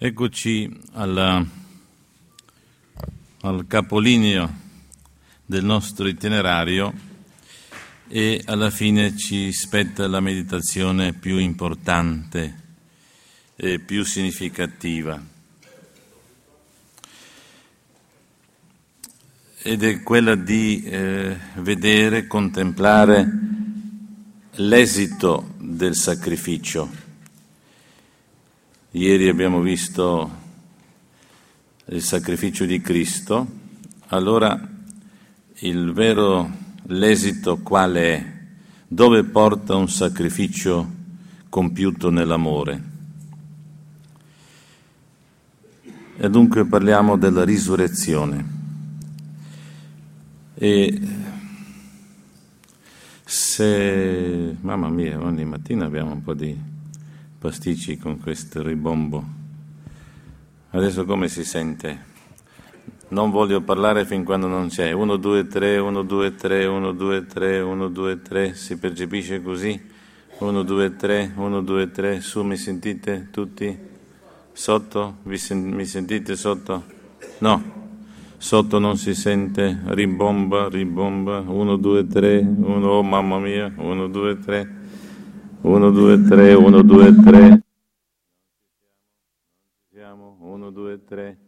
Eccoci alla, al capolineo del nostro itinerario e alla fine ci spetta la meditazione più importante e più significativa. Ed è quella di eh, vedere, contemplare l'esito del sacrificio Ieri abbiamo visto il sacrificio di Cristo, allora il vero l'esito quale è? Dove porta un sacrificio compiuto nell'amore? E dunque parliamo della risurrezione. E se, mamma mia, ogni mattina abbiamo un po' di pasticci con questo ribombo. Adesso come si sente? Non voglio parlare fin quando non c'è. 1, 2, 3, 1, 2, 3, 1, 2, 3, 1, 2, 3. Si percepisce così? 1, 2, 3, 1, 2, 3. Su, mi sentite tutti? Sotto? Sen- mi sentite sotto? No. Sotto non si sente. Ribomba, ribomba. 1, 2, 3. 1, oh mamma mia. 1, 2, 3. 1, 2, 3, 1, 2, 3. 1, 2, 3.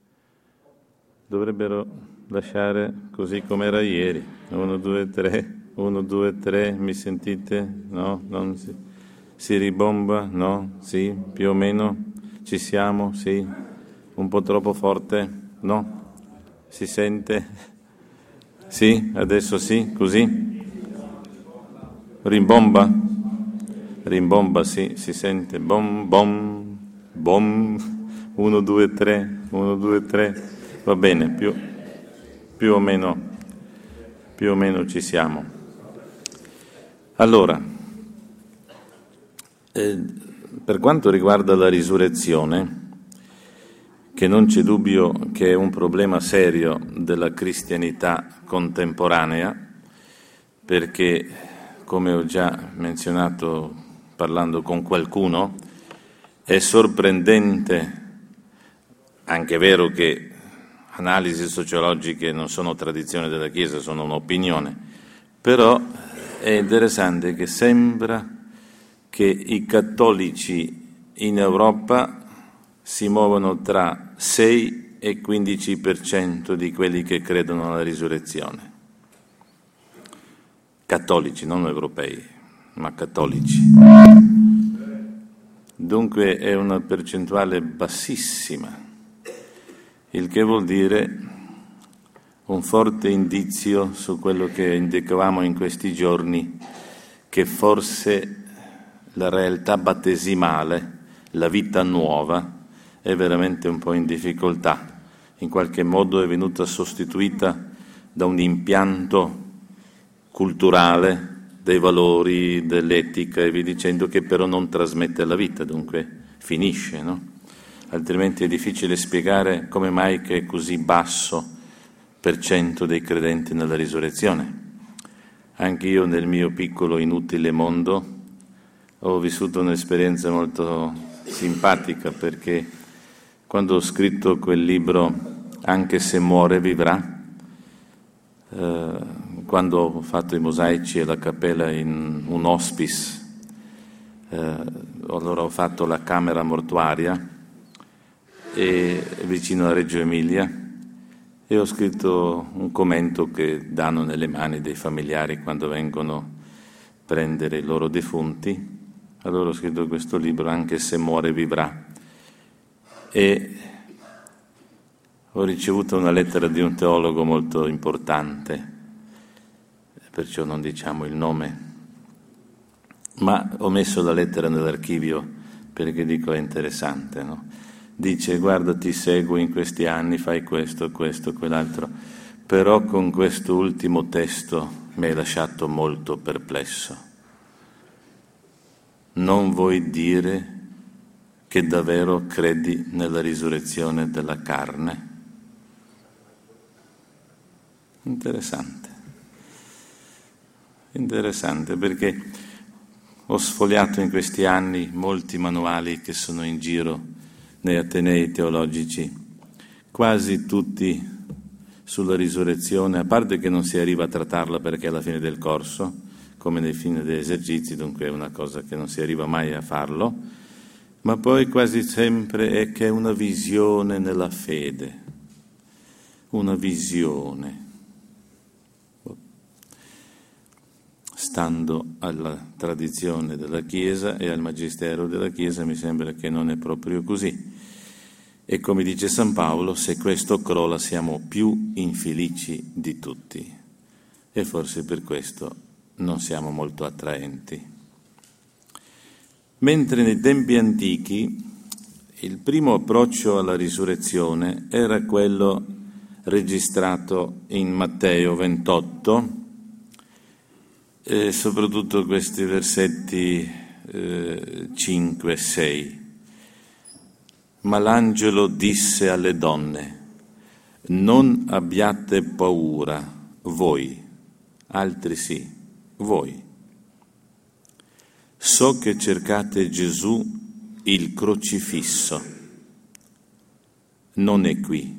Dovrebbero lasciare così come era ieri. 1, 2, 3. 1, 2, 3. Mi sentite? No? Non si, si ribomba? No? Sì? Più o meno? Ci siamo? Sì? Un po' troppo forte? No? Si sente? Sì? Adesso sì? Così? Rimbomba? Rimbomba, sì, si sente bom, bom, bom, 1, 2, 3, 1, 2, 3, va bene, più, più, o meno, più o meno ci siamo. Allora, eh, per quanto riguarda la risurrezione, che non c'è dubbio che è un problema serio della cristianità contemporanea, perché, come ho già menzionato parlando con qualcuno, è sorprendente, anche vero che analisi sociologiche non sono tradizione della Chiesa, sono un'opinione, però è interessante che sembra che i cattolici in Europa si muovono tra 6 e 15% di quelli che credono alla risurrezione. Cattolici, non europei ma cattolici. Dunque è una percentuale bassissima, il che vuol dire un forte indizio su quello che indicavamo in questi giorni, che forse la realtà battesimale, la vita nuova, è veramente un po' in difficoltà. In qualche modo è venuta sostituita da un impianto culturale dei valori, dell'etica e via dicendo, che però non trasmette alla vita, dunque finisce, no? Altrimenti è difficile spiegare come mai che è così basso per cento dei credenti nella risurrezione. Anche io nel mio piccolo inutile mondo ho vissuto un'esperienza molto simpatica perché quando ho scritto quel libro Anche se muore vivrà, eh, quando ho fatto i mosaici e la cappella in un hospice, eh, allora ho fatto la camera mortuaria e, vicino a Reggio Emilia e ho scritto un commento che danno nelle mani dei familiari quando vengono a prendere i loro defunti. Allora ho scritto questo libro, anche se muore vivrà. E ho ricevuto una lettera di un teologo molto importante perciò non diciamo il nome, ma ho messo la lettera nell'archivio perché dico è interessante. No? Dice guarda ti seguo in questi anni, fai questo, questo, quell'altro, però con questo ultimo testo mi hai lasciato molto perplesso. Non vuoi dire che davvero credi nella risurrezione della carne? Interessante. Interessante perché ho sfogliato in questi anni molti manuali che sono in giro nei Atenei teologici, quasi tutti sulla risurrezione, a parte che non si arriva a trattarla perché è alla fine del corso, come nei fine degli esercizi, dunque è una cosa che non si arriva mai a farlo, ma poi quasi sempre è che è una visione nella fede, una visione. Stando alla tradizione della Chiesa e al magistero della Chiesa mi sembra che non è proprio così. E come dice San Paolo, se questo crolla siamo più infelici di tutti. E forse per questo non siamo molto attraenti. Mentre nei tempi antichi il primo approccio alla risurrezione era quello registrato in Matteo 28, e soprattutto questi versetti eh, 5 e 6. Ma l'angelo disse alle donne, non abbiate paura, voi, altri sì, voi. So che cercate Gesù il crocifisso. Non è qui,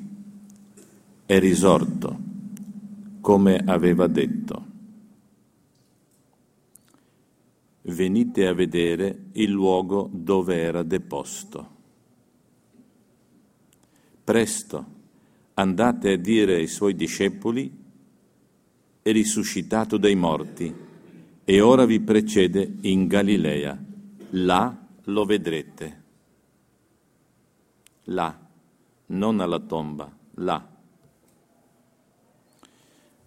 è risorto, come aveva detto. Venite a vedere il luogo dove era deposto. Presto andate a dire ai suoi discepoli, è risuscitato dai morti e ora vi precede in Galilea. Là lo vedrete. Là, non alla tomba, là.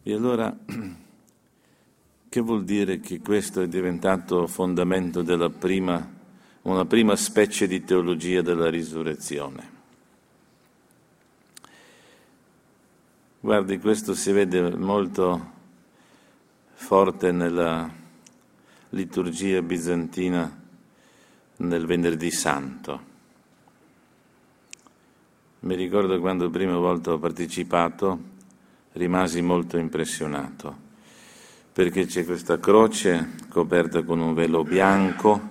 E allora, che vuol dire che questo è diventato fondamento della prima, una prima specie di teologia della risurrezione? Guardi, questo si vede molto forte nella liturgia bizantina nel venerdì santo. Mi ricordo quando la prima volta ho partecipato, rimasi molto impressionato, perché c'è questa croce coperta con un velo bianco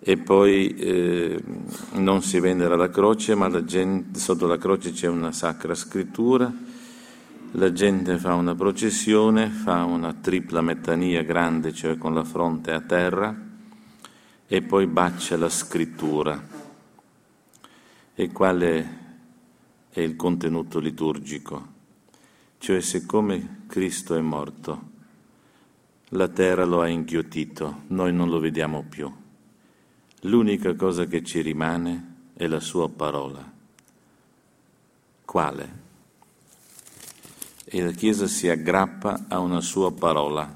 e poi eh, non si venera la croce, ma la gente, sotto la croce c'è una sacra scrittura, la gente fa una processione, fa una tripla metania grande, cioè con la fronte a terra, e poi bacia la scrittura. E quale è il contenuto liturgico? Cioè siccome Cristo è morto, la terra lo ha inghiottito, noi non lo vediamo più L'unica cosa che ci rimane è la sua parola. Quale? E la Chiesa si aggrappa a una sua parola.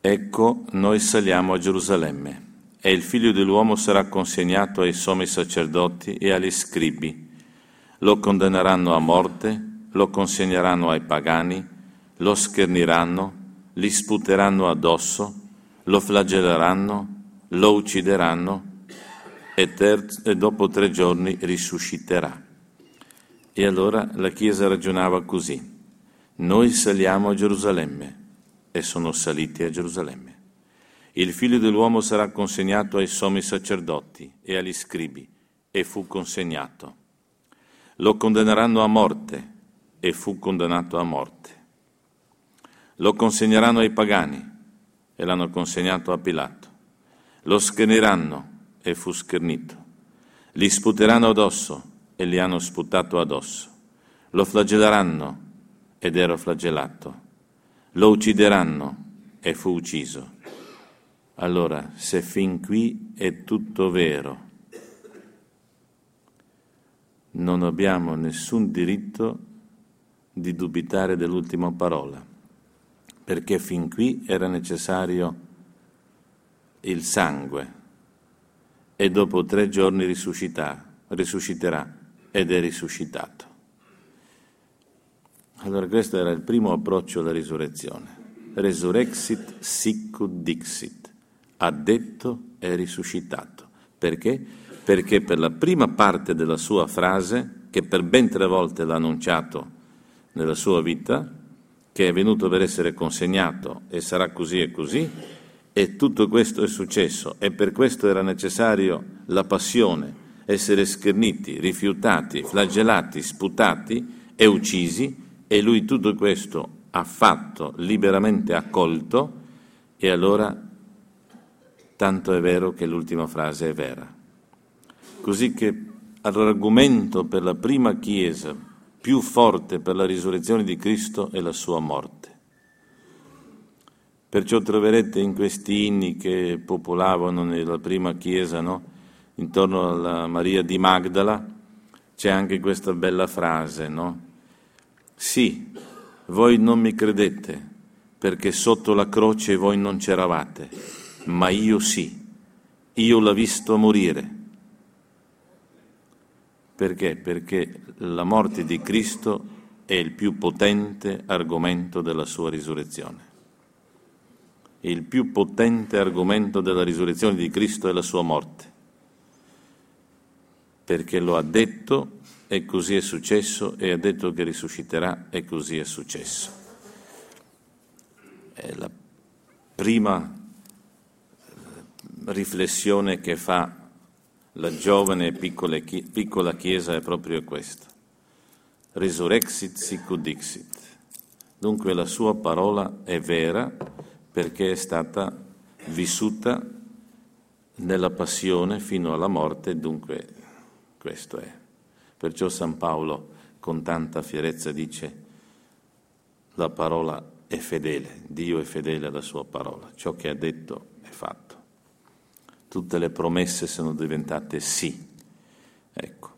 Ecco, noi saliamo a Gerusalemme e il figlio dell'uomo sarà consegnato ai sommi sacerdoti e agli scribi. Lo condanneranno a morte, lo consegneranno ai pagani, lo scherniranno, gli sputeranno addosso lo flagelleranno, lo uccideranno e, ter- e dopo tre giorni risusciterà. E allora la Chiesa ragionava così. Noi saliamo a Gerusalemme e sono saliti a Gerusalemme. Il figlio dell'uomo sarà consegnato ai sommi sacerdoti e agli scribi e fu consegnato. Lo condanneranno a morte e fu condannato a morte. Lo consegneranno ai pagani e l'hanno consegnato a Pilato. Lo scherniranno e fu schernito. Gli sputeranno addosso e gli hanno sputato addosso. Lo flagelleranno ed era flagellato. Lo uccideranno e fu ucciso. Allora, se fin qui è tutto vero, non abbiamo nessun diritto di dubitare dell'ultima parola perché fin qui era necessario il sangue e dopo tre giorni risusciterà ed è risuscitato. Allora questo era il primo approccio alla risurrezione. Resurrexit sicut dixit. Ha detto è risuscitato. Perché? Perché per la prima parte della sua frase, che per ben tre volte l'ha annunciato nella sua vita, che è venuto per essere consegnato e sarà così e così, E tutto questo è successo e per questo era necessario la passione, essere scherniti, rifiutati, flagellati, sputati e uccisi e lui tutto questo ha fatto, liberamente accolto e allora tanto è vero che l'ultima frase è vera. Così che l'argomento per la prima Chiesa più forte per la risurrezione di Cristo è la sua morte. Perciò troverete in questi inni che popolavano nella prima Chiesa, no? intorno alla Maria di Magdala, c'è anche questa bella frase, no? Sì, voi non mi credete perché sotto la croce voi non c'eravate, ma io sì, io l'ho visto morire. Perché? Perché la morte di Cristo è il più potente argomento della sua risurrezione. Il più potente argomento della risurrezione di Cristo è la sua morte perché lo ha detto e così è successo e ha detto che risusciterà e così è successo. È la prima eh, riflessione che fa la giovane e piccola, Chiesa è proprio questa. Resurrexit sicut dixit. Dunque la sua parola è vera perché è stata vissuta nella passione fino alla morte, dunque questo è. Perciò San Paolo con tanta fierezza dice la parola è fedele, Dio è fedele alla sua parola, ciò che ha detto. Tutte le promesse sono diventate sì. Ecco.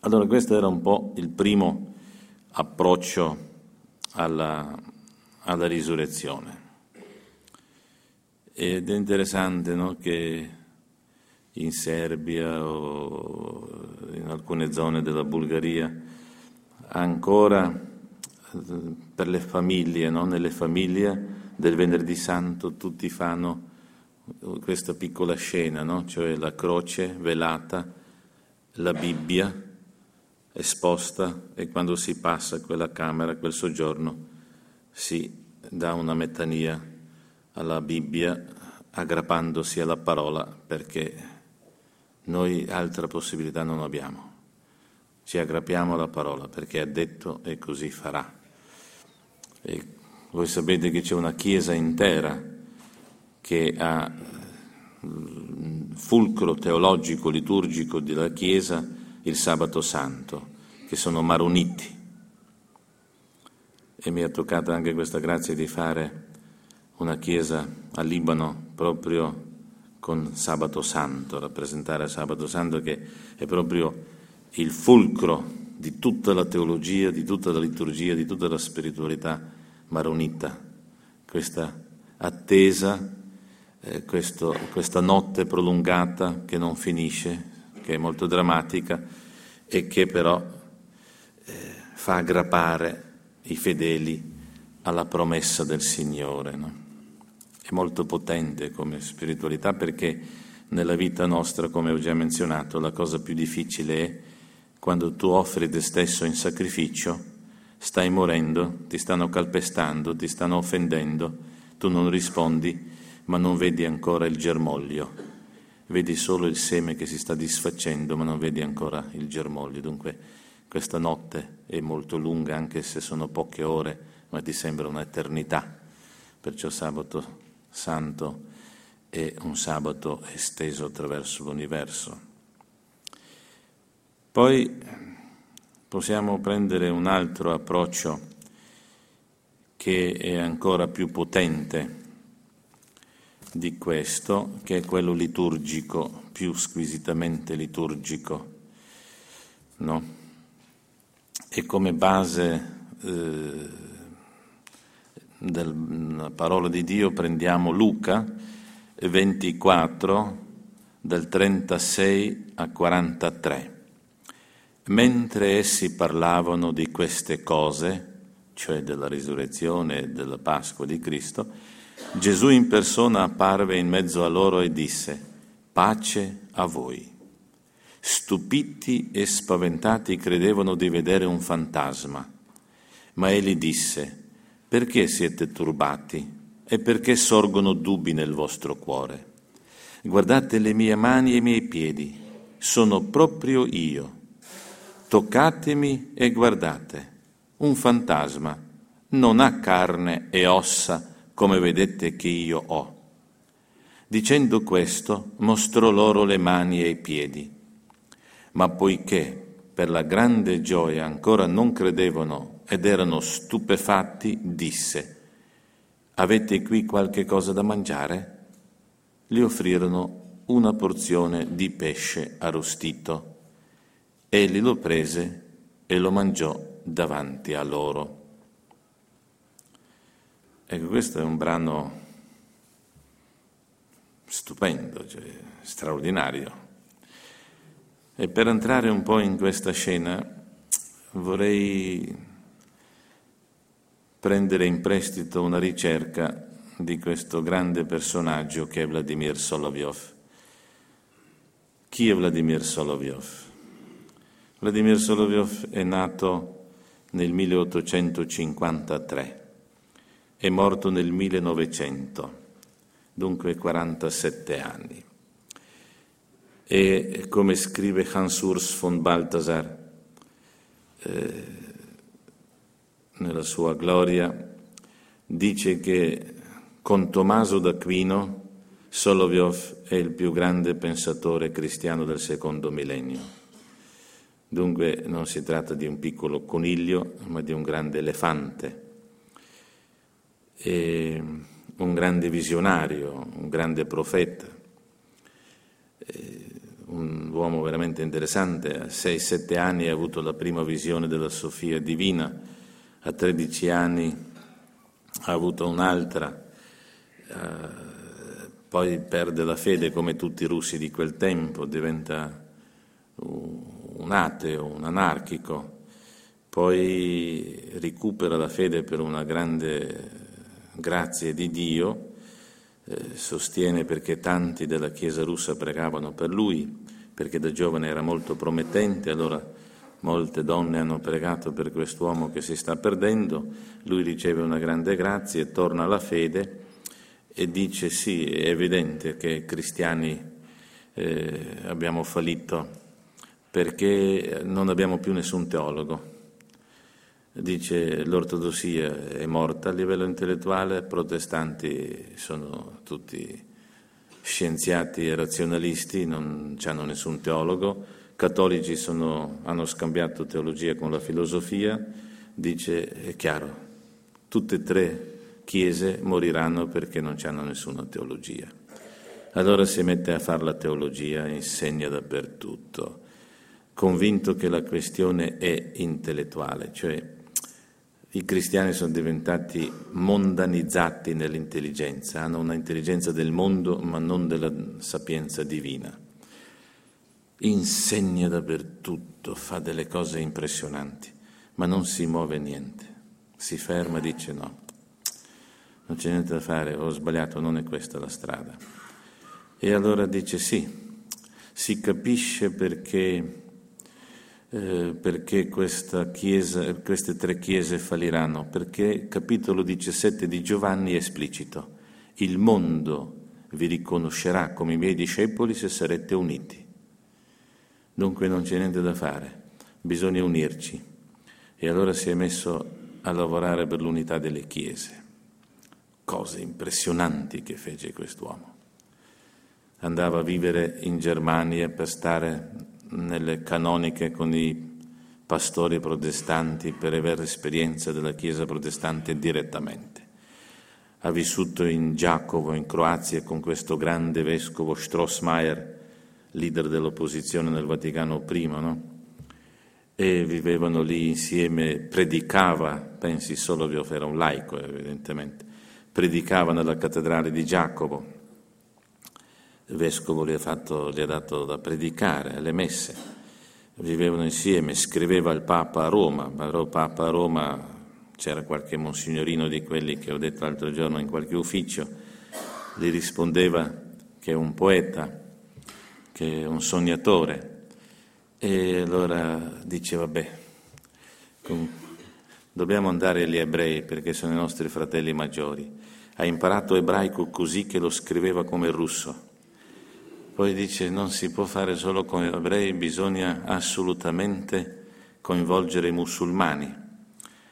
Allora questo era un po' il primo approccio alla, alla risurrezione. Ed è interessante no, che in Serbia o in alcune zone della Bulgaria, ancora eh, per le famiglie, no? nelle famiglie del venerdì santo tutti fanno questa piccola scena, no? cioè la croce velata, la Bibbia esposta e quando si passa quella camera, quel soggiorno, si dà una metania alla Bibbia aggrappandosi alla parola perché noi altra possibilità non abbiamo. Ci aggrappiamo alla parola perché ha detto e così farà. E voi sapete che c'è una chiesa intera che ha il fulcro teologico, liturgico della chiesa il sabato santo, che sono maroniti. E mi è toccata anche questa grazia di fare una chiesa a Libano proprio con Sabato Santo, rappresentare Sabato Santo che è proprio il fulcro di tutta la teologia, di tutta la liturgia, di tutta la spiritualità maronita, questa attesa, eh, questo, questa notte prolungata che non finisce, che è molto drammatica e che però eh, fa aggrappare i fedeli alla promessa del Signore. No? è molto potente come spiritualità perché nella vita nostra, come ho già menzionato, la cosa più difficile è quando tu offri te stesso in sacrificio, stai morendo, ti stanno calpestando, ti stanno offendendo, tu non rispondi, ma non vedi ancora il germoglio. Vedi solo il seme che si sta disfacendo, ma non vedi ancora il germoglio. Dunque questa notte è molto lunga, anche se sono poche ore, ma ti sembra un'eternità. Perciò sabato santo e un sabato esteso attraverso l'universo. Poi possiamo prendere un altro approccio che è ancora più potente di questo, che è quello liturgico, più squisitamente liturgico. No? E come base eh, della parola di Dio prendiamo Luca 24 del 36 a 43. Mentre essi parlavano di queste cose, cioè della risurrezione e della Pasqua di Cristo, Gesù in persona apparve in mezzo a loro e disse, pace a voi. Stupiti e spaventati credevano di vedere un fantasma, ma egli disse, perché siete turbati e perché sorgono dubbi nel vostro cuore? Guardate le mie mani e i miei piedi, sono proprio io. Toccatemi e guardate, un fantasma non ha carne e ossa come vedete che io ho. Dicendo questo, mostrò loro le mani e i piedi. Ma poiché per la grande gioia ancora non credevano ed erano stupefatti, disse, Avete qui qualche cosa da mangiare? Gli offrirono una porzione di pesce arrostito. Egli lo prese e lo mangiò davanti a loro. Ecco, questo è un brano stupendo, cioè, straordinario. E per entrare un po' in questa scena vorrei prendere in prestito una ricerca di questo grande personaggio che è Vladimir Solovyov. Chi è Vladimir Solovyov? Vladimir Solovyov è nato nel 1853, è morto nel 1900, dunque 47 anni. E come scrive Hans Urs von Balthasar, eh, nella sua gloria, dice che con Tommaso d'Aquino Solovyov è il più grande pensatore cristiano del secondo millennio. Dunque non si tratta di un piccolo coniglio, ma di un grande elefante, e un grande visionario, un grande profeta, un uomo veramente interessante. A 6-7 anni ha avuto la prima visione della Sofia divina a 13 anni ha avuto un'altra, eh, poi perde la fede come tutti i russi di quel tempo, diventa un ateo, un anarchico, poi recupera la fede per una grande grazia di Dio, eh, sostiene perché tanti della Chiesa russa pregavano per lui, perché da giovane era molto promettente, allora Molte donne hanno pregato per quest'uomo che si sta perdendo, lui riceve una grande grazia e torna alla fede e dice sì, è evidente che cristiani eh, abbiamo fallito perché non abbiamo più nessun teologo. Dice l'ortodossia è morta a livello intellettuale, protestanti sono tutti scienziati e razionalisti, non hanno nessun teologo, cattolici sono, hanno scambiato teologia con la filosofia, dice è chiaro, tutte e tre chiese moriranno perché non hanno nessuna teologia. Allora si mette a fare la teologia, insegna dappertutto, convinto che la questione è intellettuale, cioè i cristiani sono diventati mondanizzati nell'intelligenza, hanno una intelligenza del mondo ma non della sapienza divina insegna dappertutto, fa delle cose impressionanti, ma non si muove niente. Si ferma e dice no, non c'è niente da fare, ho sbagliato, non è questa la strada. E allora dice sì, si capisce perché, eh, perché chiesa, queste tre chiese falliranno, perché il capitolo 17 di Giovanni è esplicito. Il mondo vi riconoscerà come i miei discepoli se sarete uniti. Dunque non c'è niente da fare, bisogna unirci. E allora si è messo a lavorare per l'unità delle chiese. Cose impressionanti che fece quest'uomo. Andava a vivere in Germania per stare nelle canoniche con i pastori protestanti per avere esperienza della Chiesa protestante direttamente. Ha vissuto in Giacomo, in Croazia, con questo grande vescovo Strossmayer, leader dell'opposizione nel Vaticano I, no? e vivevano lì insieme, predicava, pensi solo che era un laico evidentemente, predicava nella cattedrale di Giacomo, il vescovo gli ha, fatto, gli ha dato da predicare alle messe, vivevano insieme, scriveva il Papa a Roma, ma il Papa a Roma c'era qualche monsignorino di quelli che ho detto l'altro giorno in qualche ufficio, gli rispondeva che è un poeta, che è un sognatore. E allora dice, vabbè, dobbiamo andare agli ebrei perché sono i nostri fratelli maggiori. ha imparato ebraico così che lo scriveva come russo. Poi dice non si può fare solo con gli ebrei, bisogna assolutamente coinvolgere i musulmani.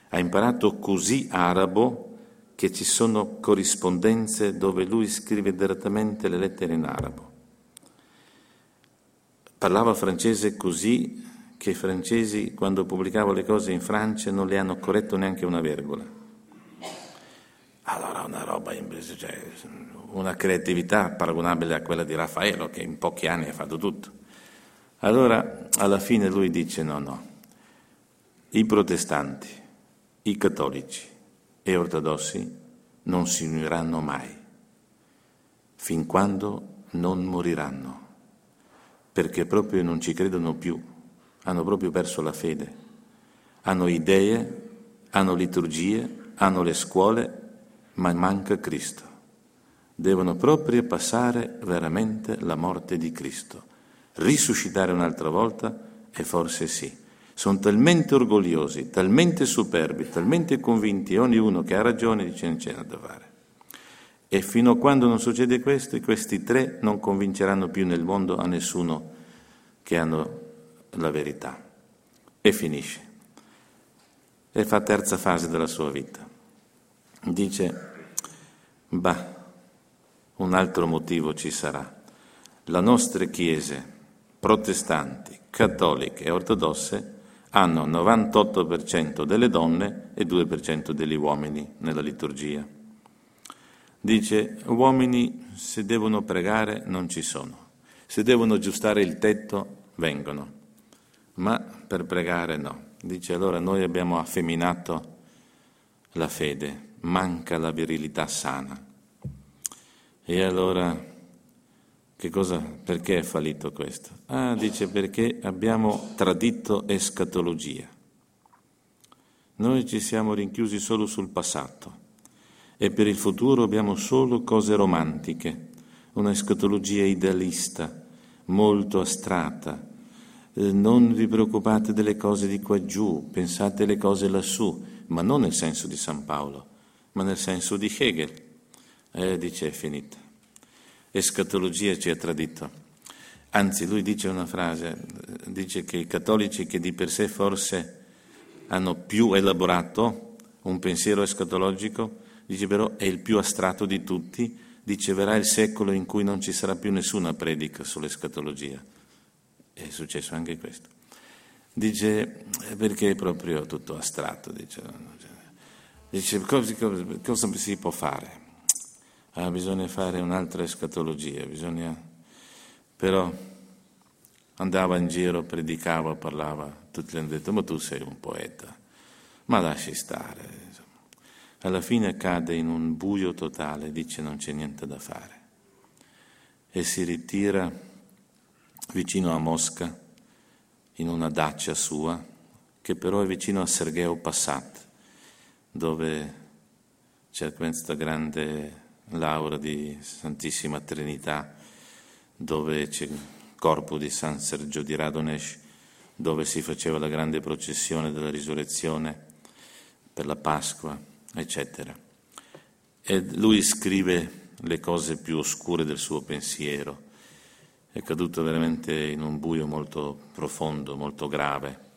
Ha imparato così arabo che ci sono corrispondenze dove lui scrive direttamente le lettere in arabo. Parlava francese così che i francesi quando pubblicavo le cose in Francia non le hanno corretto neanche una virgola. Allora una roba, cioè, una creatività paragonabile a quella di Raffaello che in pochi anni ha fatto tutto. Allora alla fine lui dice no, no, i protestanti, i cattolici e ortodossi non si uniranno mai, fin quando non moriranno, perché proprio non ci credono più, hanno proprio perso la fede, hanno idee, hanno liturgie, hanno le scuole, ma manca Cristo. Devono proprio passare veramente la morte di Cristo, risuscitare un'altra volta e forse sì sono talmente orgogliosi, talmente superbi, talmente convinti, ognuno che ha ragione dice non c'è da fare. E fino a quando non succede questo, questi tre non convinceranno più nel mondo a nessuno che hanno la verità. E finisce. E fa terza fase della sua vita. Dice, bah, un altro motivo ci sarà. Le nostre chiese protestanti, cattoliche e ortodosse hanno 98% delle donne e 2% degli uomini nella liturgia. Dice, uomini se devono pregare non ci sono, se devono aggiustare il tetto vengono, ma per pregare no. Dice allora noi abbiamo affeminato la fede, manca la virilità sana. E allora che cosa, perché è fallito questo? Ah, dice perché abbiamo tradito escatologia. Noi ci siamo rinchiusi solo sul passato e per il futuro abbiamo solo cose romantiche, una escatologia idealista, molto astratta. Eh, non vi preoccupate delle cose di qua giù, pensate alle cose lassù, ma non nel senso di San Paolo, ma nel senso di Hegel. Eh, dice è finita escatologia ci ha tradito. Anzi, lui dice una frase, dice che i cattolici che di per sé forse hanno più elaborato un pensiero escatologico, dice però è il più astratto di tutti, dice verrà il secolo in cui non ci sarà più nessuna predica sull'escatologia. È successo anche questo. Dice perché è proprio tutto astratto, dice, dice cosa, cosa si può fare? Ah, bisogna fare un'altra escatologia, bisogna... però andava in giro, predicava, parlava, tutti gli hanno detto ma tu sei un poeta, ma lasci stare. Alla fine cade in un buio totale, dice non c'è niente da fare e si ritira vicino a Mosca in una dacia sua che però è vicino a Sergeo Passat dove c'è questa grande l'aura di Santissima Trinità, dove c'è il corpo di San Sergio di Radonesh, dove si faceva la grande processione della risurrezione per la Pasqua, eccetera. E lui scrive le cose più oscure del suo pensiero. È caduto veramente in un buio molto profondo, molto grave.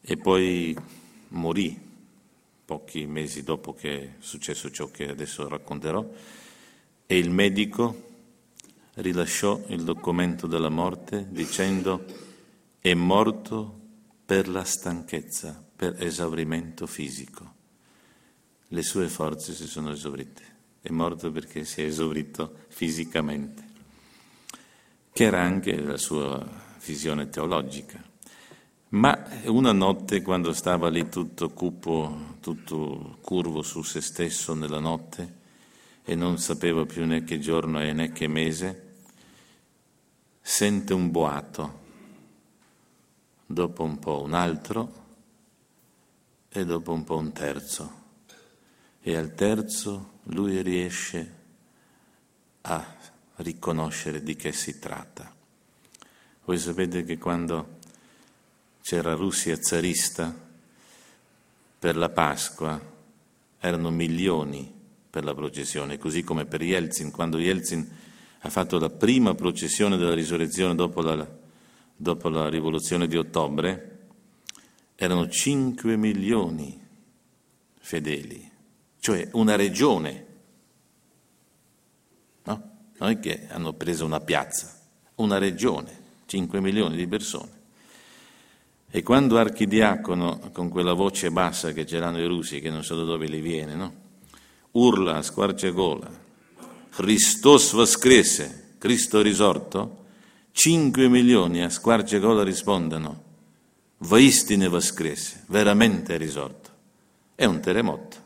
E poi morì pochi mesi dopo che è successo ciò che adesso racconterò, e il medico rilasciò il documento della morte dicendo è morto per la stanchezza, per esaurimento fisico. Le sue forze si sono esaurite, è morto perché si è esaurito fisicamente, che era anche la sua visione teologica. Ma una notte, quando stava lì tutto cupo, tutto curvo su se stesso nella notte, e non sapeva più né che giorno è né che mese, sente un boato, dopo un po' un altro e dopo un po' un terzo. E al terzo lui riesce a riconoscere di che si tratta. Voi sapete che quando c'era Russia zarista, per la Pasqua erano milioni per la processione, così come per Yeltsin, quando Yeltsin ha fatto la prima processione della risurrezione dopo la, dopo la rivoluzione di ottobre, erano 5 milioni fedeli, cioè una regione. No? Non è che hanno preso una piazza, una regione, 5 milioni di persone. E quando Archidiacono, con quella voce bassa che ce l'hanno i russi, che non so da dove li viene, no? urla a squarciagola, Christos vascrese, Cristo risorto, 5 milioni a squarciagola rispondono, vaistine vascrese, veramente risorto. È un terremoto.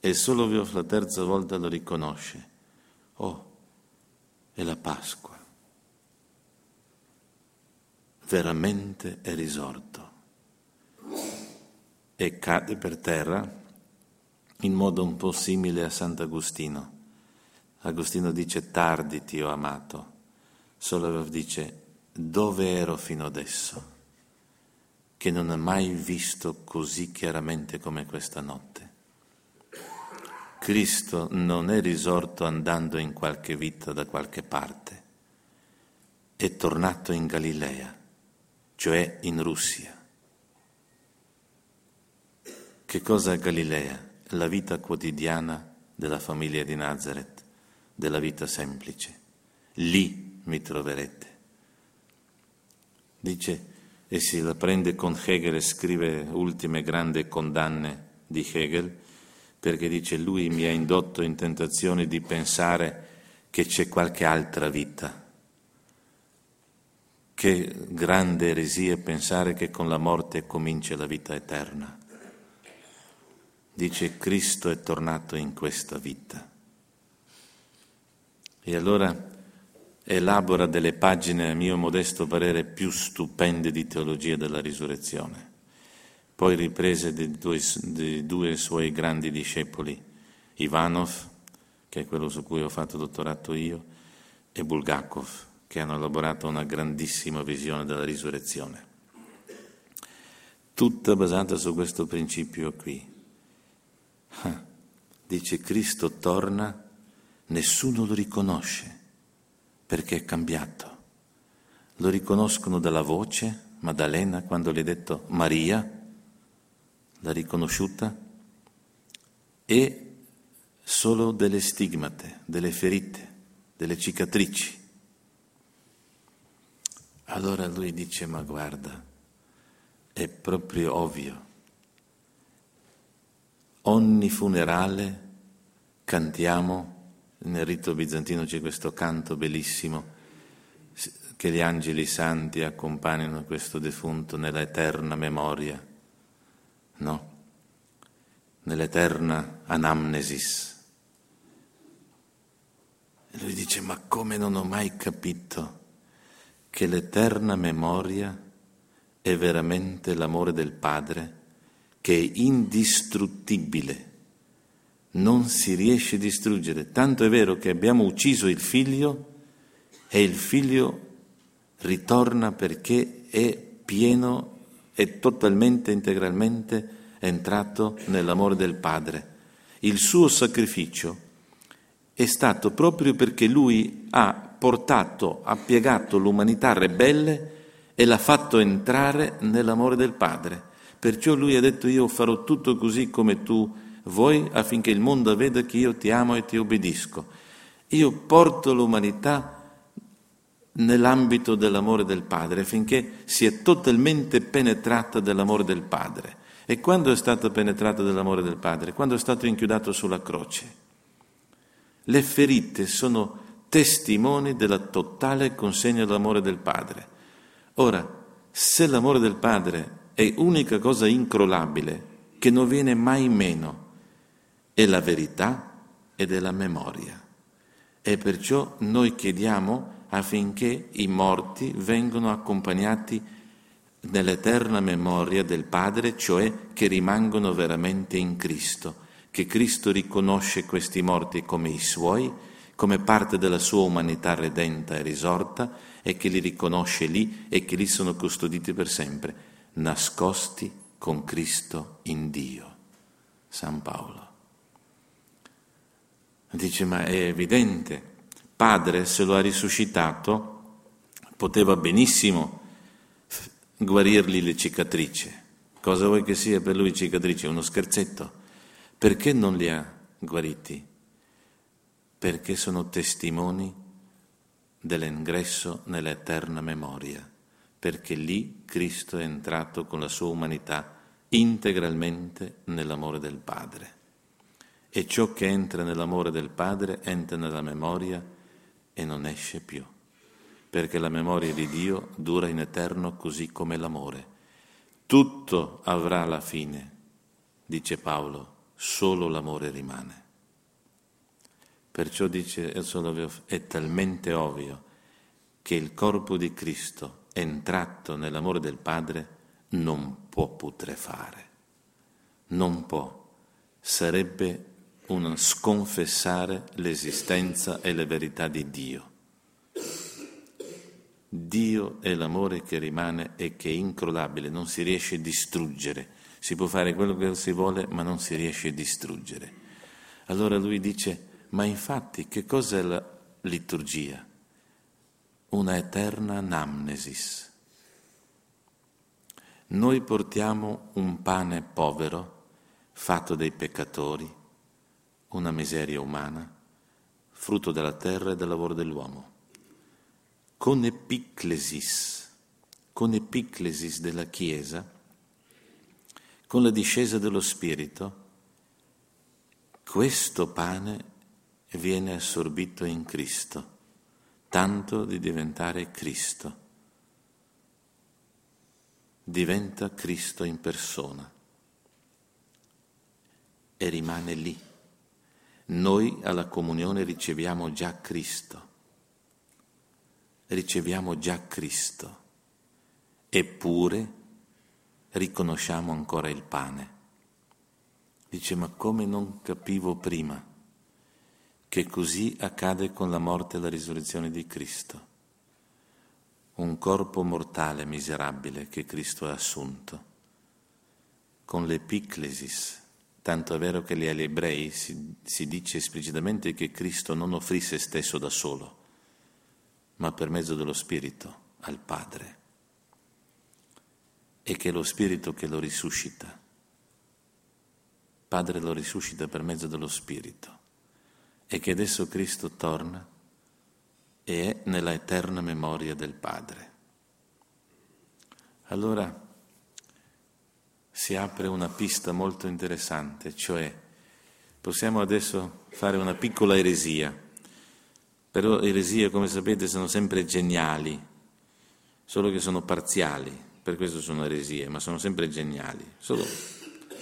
E solo la terza volta lo riconosce. Oh, è la Pasqua veramente è risorto. E cade per terra in modo un po' simile a Sant'Agostino. Agostino dice tardi ti ho amato, Soloviev dice dove ero fino adesso, che non ho mai visto così chiaramente come questa notte. Cristo non è risorto andando in qualche vita da qualche parte, è tornato in Galilea cioè in Russia. Che cosa è Galilea? La vita quotidiana della famiglia di Nazareth, della vita semplice. Lì mi troverete. Dice, e si la prende con Hegel e scrive ultime grandi condanne di Hegel, perché dice lui mi ha indotto in tentazione di pensare che c'è qualche altra vita che grande eresia pensare che con la morte comincia la vita eterna. Dice Cristo è tornato in questa vita. E allora elabora delle pagine, a mio modesto parere, più stupende di teologia della risurrezione. Poi riprese di due, di due suoi grandi discepoli, Ivanov, che è quello su cui ho fatto dottorato io, e Bulgakov che hanno elaborato una grandissima visione della risurrezione. Tutta basata su questo principio qui. Ah, dice Cristo torna, nessuno lo riconosce perché è cambiato. Lo riconoscono dalla voce, Maddalena quando le ha detto Maria, l'ha riconosciuta, e solo delle stigmate, delle ferite, delle cicatrici. Allora lui dice, ma guarda, è proprio ovvio. Ogni funerale cantiamo, nel rito bizantino c'è questo canto bellissimo, che gli angeli santi accompagnano questo defunto nella eterna memoria, no? Nell'eterna anamnesis. E lui dice, ma come non ho mai capito? Che l'eterna memoria è veramente l'amore del Padre che è indistruttibile, non si riesce a distruggere. Tanto è vero che abbiamo ucciso il figlio e il figlio ritorna perché è pieno e totalmente, integralmente entrato nell'amore del Padre. Il suo sacrificio è stato proprio perché lui ha portato, ha piegato l'umanità rebelle e l'ha fatto entrare nell'amore del Padre. Perciò lui ha detto io farò tutto così come tu vuoi affinché il mondo veda che io ti amo e ti obbedisco. Io porto l'umanità nell'ambito dell'amore del Padre affinché sia totalmente penetrata dell'amore del Padre. E quando è stata penetrata dell'amore del Padre? Quando è stato inchiudato sulla croce. Le ferite sono testimoni della totale consegna all'amore del Padre. Ora, se l'amore del Padre è unica cosa incrollabile, che non viene mai meno, è la verità ed è la memoria. E perciò noi chiediamo affinché i morti vengano accompagnati nell'eterna memoria del Padre, cioè che rimangono veramente in Cristo, che Cristo riconosce questi morti come i suoi come parte della sua umanità redenta e risorta e che li riconosce lì e che lì sono custoditi per sempre, nascosti con Cristo in Dio. San Paolo. Dice, ma è evidente, padre se lo ha risuscitato, poteva benissimo guarirgli le cicatrici. Cosa vuoi che sia per lui cicatrice? Uno scherzetto. Perché non li ha guariti? Perché sono testimoni dell'ingresso nell'eterna memoria, perché lì Cristo è entrato con la sua umanità integralmente nell'amore del Padre. E ciò che entra nell'amore del Padre entra nella memoria e non esce più, perché la memoria di Dio dura in eterno così come l'amore. Tutto avrà la fine, dice Paolo, solo l'amore rimane. Perciò dice è talmente ovvio che il corpo di Cristo, entrato nell'amore del Padre, non può putrefare, non può. Sarebbe un sconfessare l'esistenza e la verità di Dio. Dio è l'amore che rimane e che è incrollabile, non si riesce a distruggere. Si può fare quello che si vuole, ma non si riesce a distruggere. Allora lui dice, ma infatti che cos'è la liturgia? Una eterna anamnesis noi portiamo un pane povero, fatto dai peccatori, una miseria umana, frutto della terra e del lavoro dell'uomo. Con epiclesis, con epiclesis della Chiesa, con la discesa dello Spirito, questo pane viene assorbito in Cristo, tanto di diventare Cristo diventa Cristo in persona e rimane lì. Noi alla comunione riceviamo già Cristo, riceviamo già Cristo, eppure riconosciamo ancora il pane. Dice, ma come non capivo prima che così accade con la morte e la risurrezione di Cristo? un corpo mortale miserabile che Cristo ha assunto, con l'epiclesis, tanto è vero che agli ebrei si, si dice esplicitamente che Cristo non offrì se stesso da solo, ma per mezzo dello Spirito al Padre, e che è lo Spirito che lo risuscita. Padre lo risuscita per mezzo dello Spirito e che adesso Cristo torna e è nella eterna memoria del Padre. Allora si apre una pista molto interessante, cioè possiamo adesso fare una piccola eresia, però eresie come sapete sono sempre geniali, solo che sono parziali, per questo sono eresie, ma sono sempre geniali, solo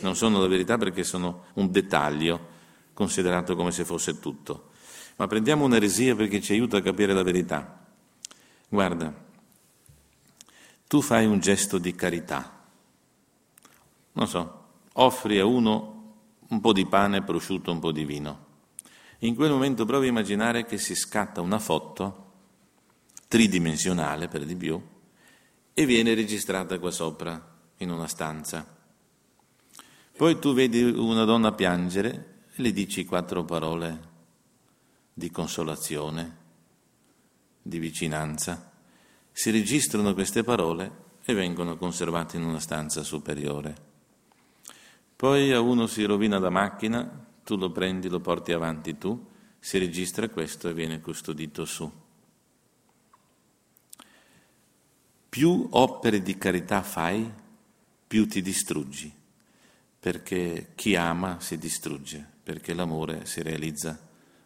non sono la verità perché sono un dettaglio considerato come se fosse tutto. Ma prendiamo un'eresia perché ci aiuta a capire la verità. Guarda, tu fai un gesto di carità. Non so, offri a uno un po' di pane, prosciutto, un po' di vino. In quel momento provi a immaginare che si scatta una foto tridimensionale per di più e viene registrata qua sopra in una stanza. Poi tu vedi una donna piangere le dici quattro parole di consolazione, di vicinanza. Si registrano queste parole e vengono conservate in una stanza superiore. Poi a uno si rovina la macchina, tu lo prendi, lo porti avanti tu, si registra questo e viene custodito su. Più opere di carità fai, più ti distruggi, perché chi ama si distrugge, perché l'amore si realizza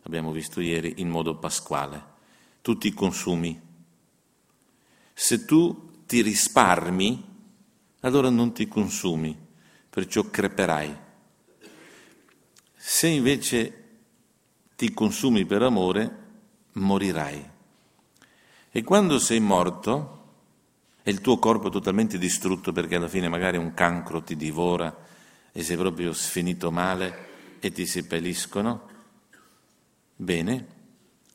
abbiamo visto ieri, in modo pasquale. Tu ti consumi. Se tu ti risparmi, allora non ti consumi, perciò creperai. Se invece ti consumi per amore, morirai. E quando sei morto, e il tuo corpo è totalmente distrutto perché alla fine magari un cancro ti divora e sei proprio sfinito male e ti seppelliscono, Bene,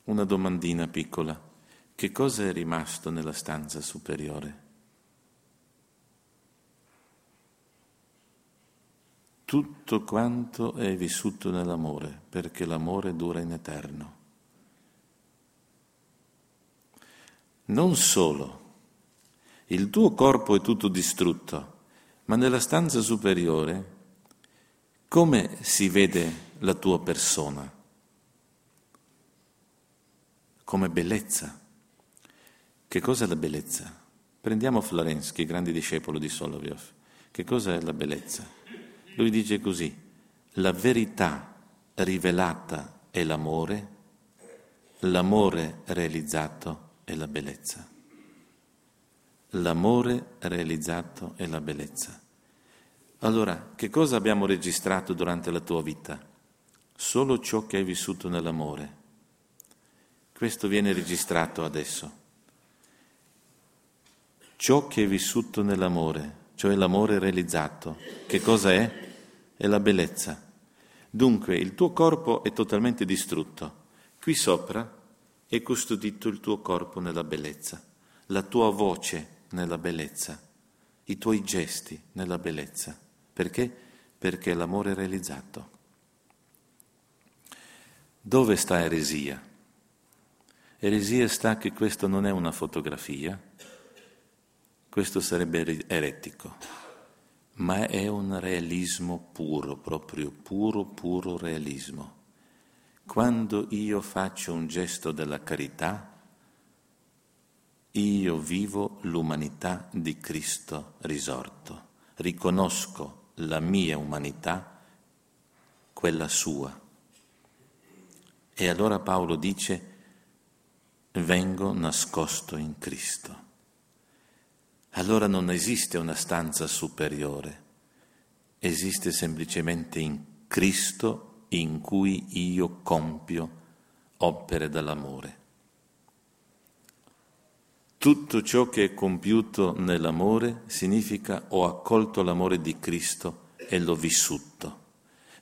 una domandina piccola. Che cosa è rimasto nella stanza superiore? tutto quanto è vissuto nell'amore, perché l'amore dura in eterno. Non solo, il tuo corpo è tutto distrutto, ma nella stanza superiore come si vede la tua persona? Come bellezza. Che cosa è la bellezza? Prendiamo Florensky, grande discepolo di Solovyov. Che cosa è la bellezza? Lui dice così, la verità rivelata è l'amore, l'amore realizzato è la bellezza. L'amore realizzato è la bellezza. Allora, che cosa abbiamo registrato durante la tua vita? Solo ciò che hai vissuto nell'amore. Questo viene registrato adesso. Ciò che hai vissuto nell'amore, cioè l'amore realizzato, che cosa è? È la bellezza. Dunque, il tuo corpo è totalmente distrutto. Qui sopra è custodito il tuo corpo nella bellezza, la tua voce nella bellezza, i tuoi gesti nella bellezza. Perché? Perché l'amore è realizzato. Dove sta eresia? Eresia sta che questo non è una fotografia, questo sarebbe eretico, ma è un realismo puro, proprio puro, puro realismo. Quando io faccio un gesto della carità, io vivo l'umanità di Cristo risorto, riconosco la mia umanità, quella sua. E allora Paolo dice, vengo nascosto in Cristo. Allora non esiste una stanza superiore, esiste semplicemente in Cristo in cui io compio opere dell'amore. Tutto ciò che è compiuto nell'amore significa ho accolto l'amore di Cristo e l'ho vissuto.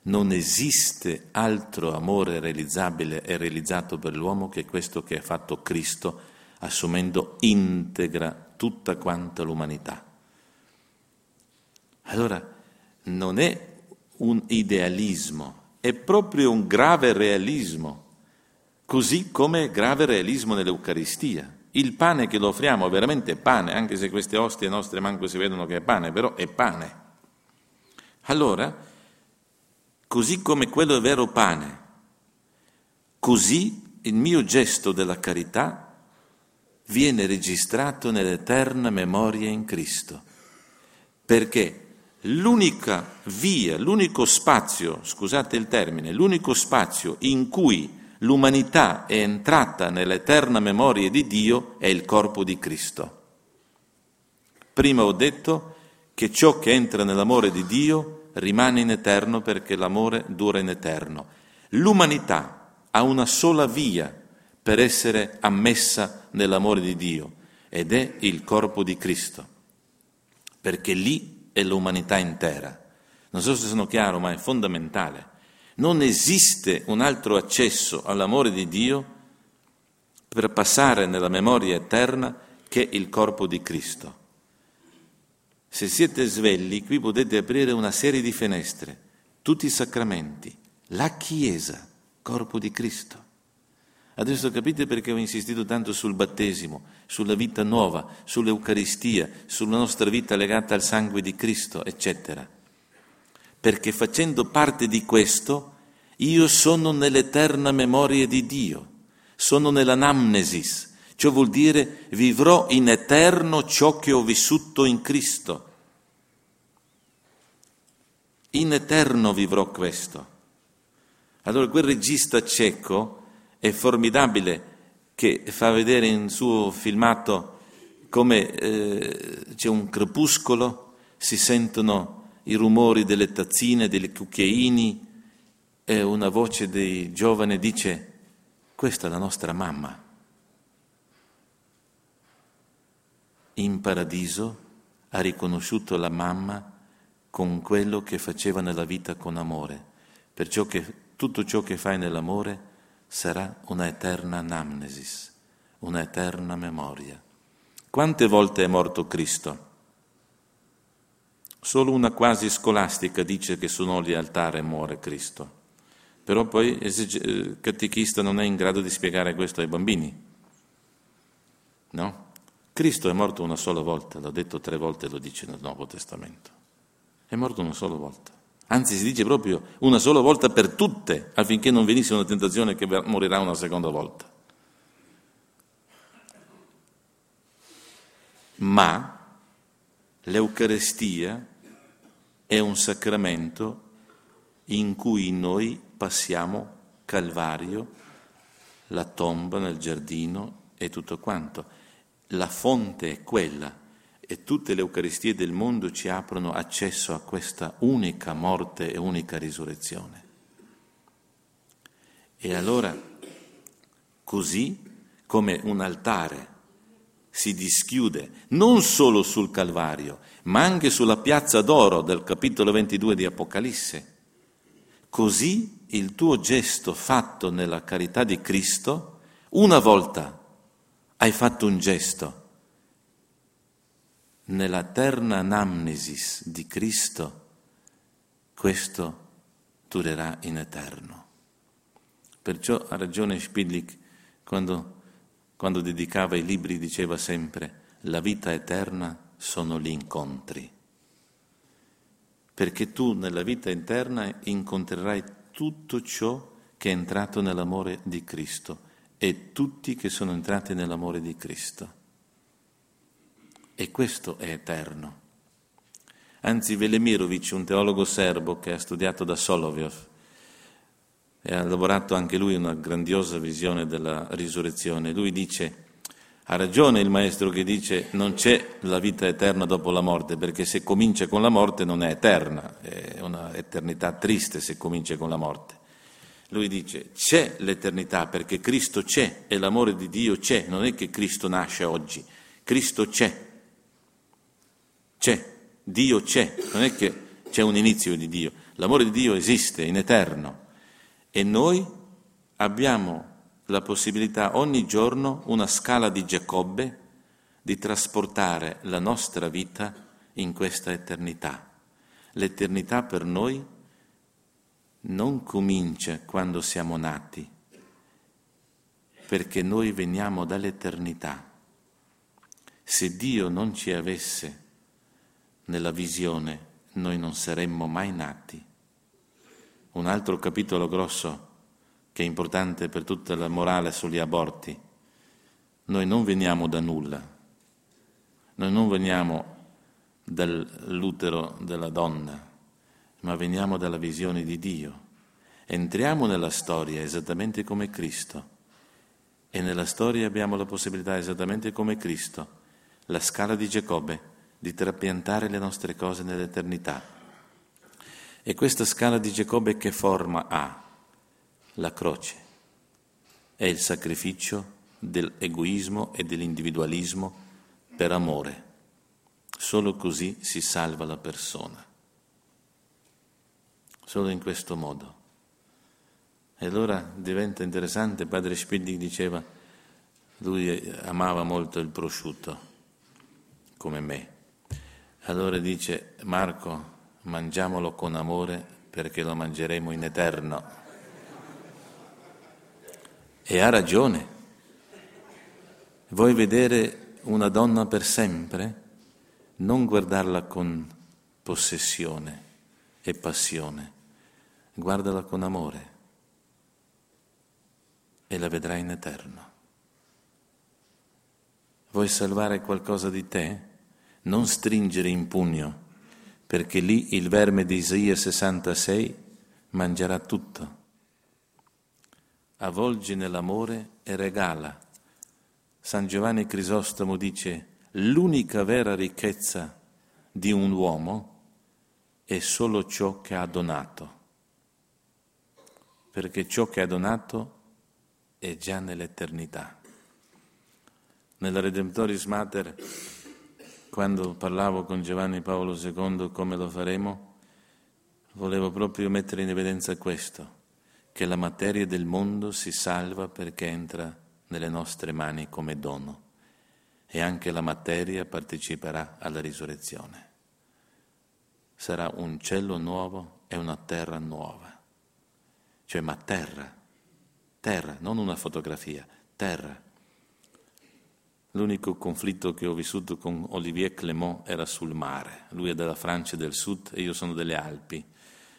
Non esiste altro amore realizzabile e realizzato per l'uomo che questo che ha fatto Cristo, assumendo integra tutta quanta l'umanità. Allora, non è un idealismo, è proprio un grave realismo, così come grave realismo nell'Eucaristia. Il pane che lo offriamo è veramente pane, anche se queste ostie nostre manco si vedono che è pane, però è pane. Allora, così come quello è vero pane, così il mio gesto della carità viene registrato nell'eterna memoria in Cristo, perché l'unica via, l'unico spazio, scusate il termine, l'unico spazio in cui l'umanità è entrata nell'eterna memoria di Dio è il corpo di Cristo. Prima ho detto che ciò che entra nell'amore di Dio rimane in eterno perché l'amore dura in eterno. L'umanità ha una sola via per essere ammessa nell'amore di Dio ed è il corpo di Cristo, perché lì è l'umanità intera. Non so se sono chiaro, ma è fondamentale. Non esiste un altro accesso all'amore di Dio per passare nella memoria eterna che il corpo di Cristo. Se siete svegli, qui potete aprire una serie di finestre, tutti i sacramenti, la Chiesa, corpo di Cristo. Adesso capite perché ho insistito tanto sul battesimo, sulla vita nuova, sull'Eucaristia, sulla nostra vita legata al sangue di Cristo, eccetera perché facendo parte di questo io sono nell'eterna memoria di Dio, sono nell'anamnesis, ciò vuol dire vivrò in eterno ciò che ho vissuto in Cristo. In eterno vivrò questo. Allora quel regista cieco è formidabile che fa vedere in suo filmato come eh, c'è un crepuscolo, si sentono i rumori delle tazzine, dei cucchiaini e una voce dei giovani dice questa è la nostra mamma. In paradiso ha riconosciuto la mamma con quello che faceva nella vita con amore, perciò che tutto ciò che fai nell'amore sarà una eterna anamnesis, una eterna memoria. Quante volte è morto Cristo? Solo una quasi scolastica dice che su olio altare muore Cristo. Però poi il catechista non è in grado di spiegare questo ai bambini. No? Cristo è morto una sola volta, l'ho detto tre volte, lo dice nel Nuovo Testamento. È morto una sola volta. Anzi, si dice proprio una sola volta per tutte, affinché non venisse una tentazione che morirà una seconda volta. Ma l'Eucarestia è un sacramento in cui noi passiamo Calvario, la tomba nel giardino e tutto quanto la fonte è quella e tutte le Eucaristie del mondo ci aprono accesso a questa unica morte e unica risurrezione. E allora, così come un altare si dischiude non solo sul Calvario, ma anche sulla piazza d'oro del capitolo 22 di Apocalisse, così il tuo gesto fatto nella carità di Cristo, una volta hai fatto un gesto. Nella terna anamnesis di Cristo questo durerà in eterno. Perciò ha ragione Spidlich quando, quando dedicava i libri diceva sempre la vita eterna sono gli incontri. Perché tu nella vita eterna incontrerai tutto ciò che è entrato nell'amore di Cristo e tutti che sono entrati nell'amore di Cristo. E questo è eterno. Anzi, Velemirovic, un teologo serbo che ha studiato da Solovyov e ha lavorato anche lui una grandiosa visione della risurrezione, lui dice, ha ragione il maestro che dice non c'è la vita eterna dopo la morte, perché se comincia con la morte non è eterna, è una eternità triste se comincia con la morte. Lui dice c'è l'eternità perché Cristo c'è e l'amore di Dio c'è, non è che Cristo nasce oggi, Cristo c'è, c'è, Dio c'è, non è che c'è un inizio di Dio, l'amore di Dio esiste in eterno e noi abbiamo la possibilità ogni giorno, una scala di Giacobbe, di trasportare la nostra vita in questa eternità. L'eternità per noi non comincia quando siamo nati, perché noi veniamo dall'eternità. Se Dio non ci avesse nella visione, noi non saremmo mai nati. Un altro capitolo grosso che è importante per tutta la morale sugli aborti. Noi non veniamo da nulla, noi non veniamo dall'utero della donna, ma veniamo dalla visione di Dio. Entriamo nella storia esattamente come Cristo e nella storia abbiamo la possibilità esattamente come Cristo, la scala di Giacobbe, di trapiantare le nostre cose nell'eternità. E questa scala di Giacobbe che forma ha? La croce. È il sacrificio dell'egoismo e dell'individualismo per amore. Solo così si salva la persona solo in questo modo. E allora diventa interessante, padre Spiddi diceva, lui amava molto il prosciutto, come me. Allora dice, Marco, mangiamolo con amore perché lo mangeremo in eterno. E ha ragione. Vuoi vedere una donna per sempre? Non guardarla con possessione e passione guardala con amore e la vedrai in eterno. Vuoi salvare qualcosa di te? Non stringere in pugno, perché lì il verme di Isaia 66 mangerà tutto. Avvolgi nell'amore e regala. San Giovanni Crisostomo dice, l'unica vera ricchezza di un uomo è solo ciò che ha donato perché ciò che ha donato è già nell'eternità. Nella Redemptoris Mater, quando parlavo con Giovanni Paolo II come lo faremo, volevo proprio mettere in evidenza questo, che la materia del mondo si salva perché entra nelle nostre mani come dono e anche la materia parteciperà alla risurrezione. sarà un cielo nuovo e una terra nuova. Cioè, ma terra, terra, non una fotografia, terra. L'unico conflitto che ho vissuto con Olivier Clément era sul mare. Lui è della Francia del Sud e io sono delle Alpi.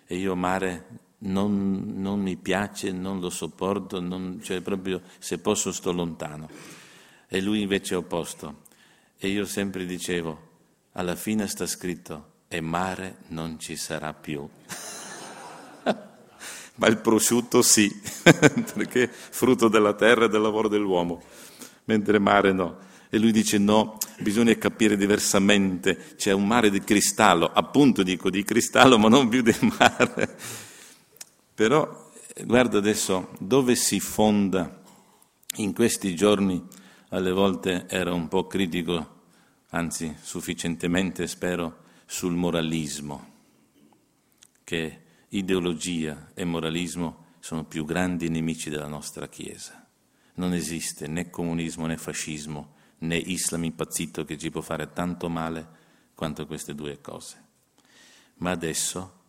E io mare non, non mi piace, non lo sopporto, non, cioè proprio se posso sto lontano. E lui invece è opposto. E io sempre dicevo, alla fine sta scritto, e mare non ci sarà più. Ma il prosciutto sì, perché è frutto della terra e del lavoro dell'uomo, mentre mare no. E lui dice no, bisogna capire diversamente, c'è un mare di cristallo, appunto dico di cristallo, ma non più di mare. Però guarda adesso dove si fonda in questi giorni, alle volte era un po' critico, anzi sufficientemente spero, sul moralismo, che ideologia e moralismo sono più grandi nemici della nostra Chiesa. Non esiste né comunismo né fascismo né Islam impazzito che ci può fare tanto male quanto queste due cose. Ma adesso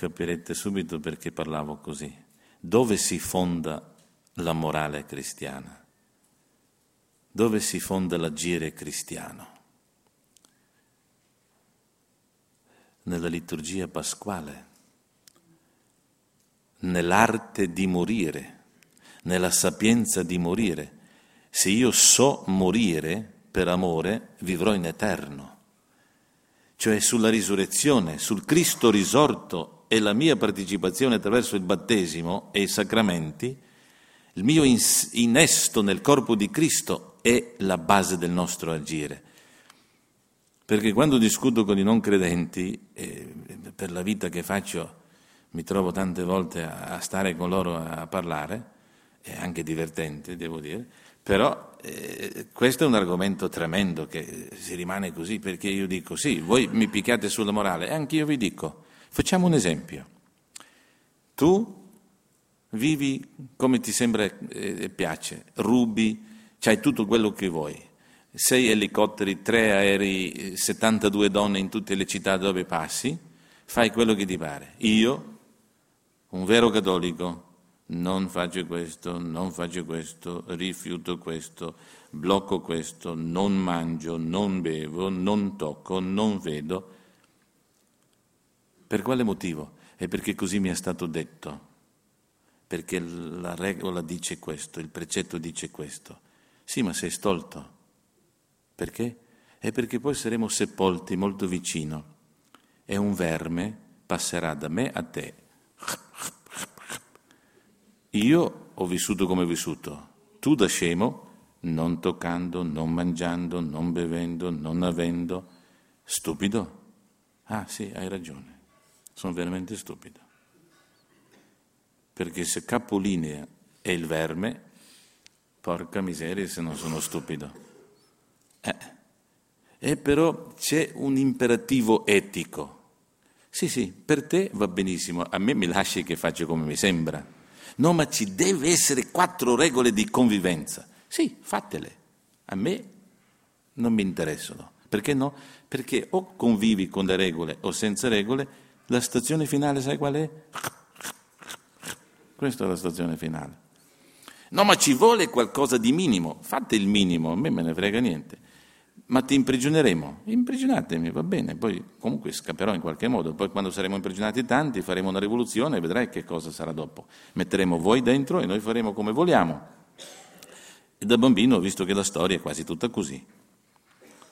capirete subito perché parlavo così. Dove si fonda la morale cristiana? Dove si fonda l'agire cristiano? Nella liturgia pasquale nell'arte di morire, nella sapienza di morire. Se io so morire per amore, vivrò in eterno. Cioè sulla risurrezione, sul Cristo risorto e la mia partecipazione attraverso il battesimo e i sacramenti, il mio innesto nel corpo di Cristo è la base del nostro agire. Perché quando discuto con i non credenti, eh, per la vita che faccio, mi trovo tante volte a, stare con loro a parlare, è anche divertente, devo dire, però eh, questo è un argomento tremendo che si rimane così, perché io dico sì, voi mi picchiate sulla morale, e anche io vi dico, facciamo un esempio. Tu vivi come ti sembra e eh, piace, rubi, c'hai tutto quello che vuoi, sei elicotteri, tre aerei, 72 donne in tutte le città dove passi, fai quello che ti pare. Io un vero cattolico non faccio questo, non faccio questo, rifiuto questo, blocco questo, non mangio, non bevo, non tocco, non vedo. Per quale motivo? È perché così mi è stato detto, perché la regola dice questo, il precetto dice questo. Sì, ma sei stolto. Perché? È perché poi saremo sepolti molto vicino e un verme passerà da me a te io ho vissuto come ho vissuto, tu da scemo, non toccando, non mangiando, non bevendo, non avendo, stupido. Ah sì, hai ragione, sono veramente stupido. Perché se capolinea è il verme, porca miseria se non sono stupido. Eh. E però c'è un imperativo etico. Sì, sì, per te va benissimo, a me mi lasci che faccio come mi sembra. No, ma ci deve essere quattro regole di convivenza. Sì, fatele. A me non mi interessano. Perché no? Perché o convivi con le regole o senza regole, la stazione finale sai qual è? Questa è la stazione finale. No, ma ci vuole qualcosa di minimo. Fate il minimo, a me me ne frega niente ma ti imprigioneremo. Imprigionatemi, va bene, poi comunque scapperò in qualche modo, poi quando saremo imprigionati tanti faremo una rivoluzione e vedrai che cosa sarà dopo. Metteremo voi dentro e noi faremo come vogliamo. E da bambino ho visto che la storia è quasi tutta così.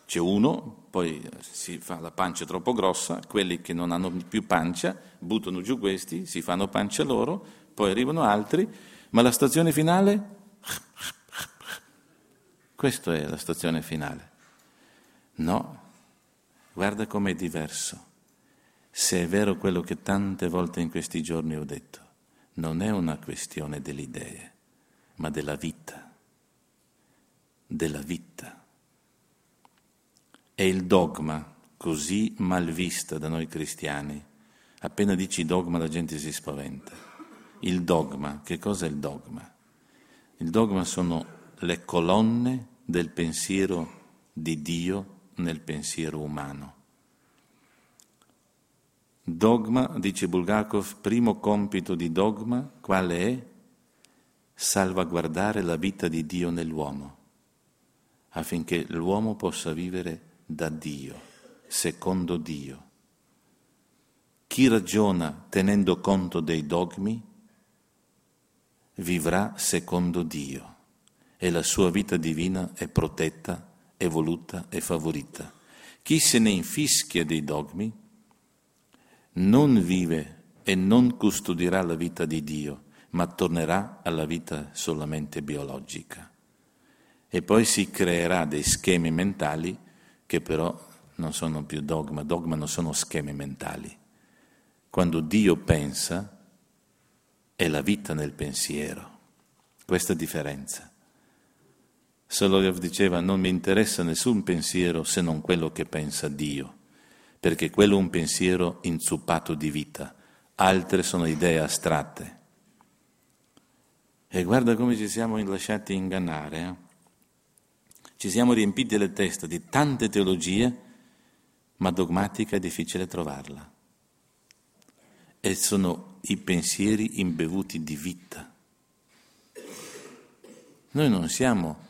C'è uno, poi si fa la pancia troppo grossa, quelli che non hanno più pancia buttano giù questi, si fanno pancia loro, poi arrivano altri, ma la stazione finale? Questa è la stazione finale. No, guarda com'è diverso. Se è vero quello che tante volte in questi giorni ho detto, non è una questione delle idee, ma della vita. Della vita. È il dogma così mal vista da noi cristiani. Appena dici dogma la gente si spaventa. Il dogma, che cosa è il dogma? Il dogma sono le colonne del pensiero di Dio nel pensiero umano. Dogma, dice Bulgakov, primo compito di dogma, quale è? Salvaguardare la vita di Dio nell'uomo, affinché l'uomo possa vivere da Dio, secondo Dio. Chi ragiona tenendo conto dei dogmi vivrà secondo Dio e la sua vita divina è protetta, evoluta e favorita. Chi se ne infischia dei dogmi non vive e non custodirà la vita di Dio, ma tornerà alla vita solamente biologica. E poi si creerà dei schemi mentali che però non sono più dogma, dogma non sono schemi mentali. Quando Dio pensa, è la vita nel pensiero. Questa differenza. Solovev diceva non mi interessa nessun pensiero se non quello che pensa Dio, perché quello è un pensiero inzuppato di vita, altre sono idee astratte. E guarda come ci siamo lasciati ingannare. Eh? Ci siamo riempiti le teste di tante teologie, ma dogmatica è difficile trovarla. E sono i pensieri imbevuti di vita. Noi non siamo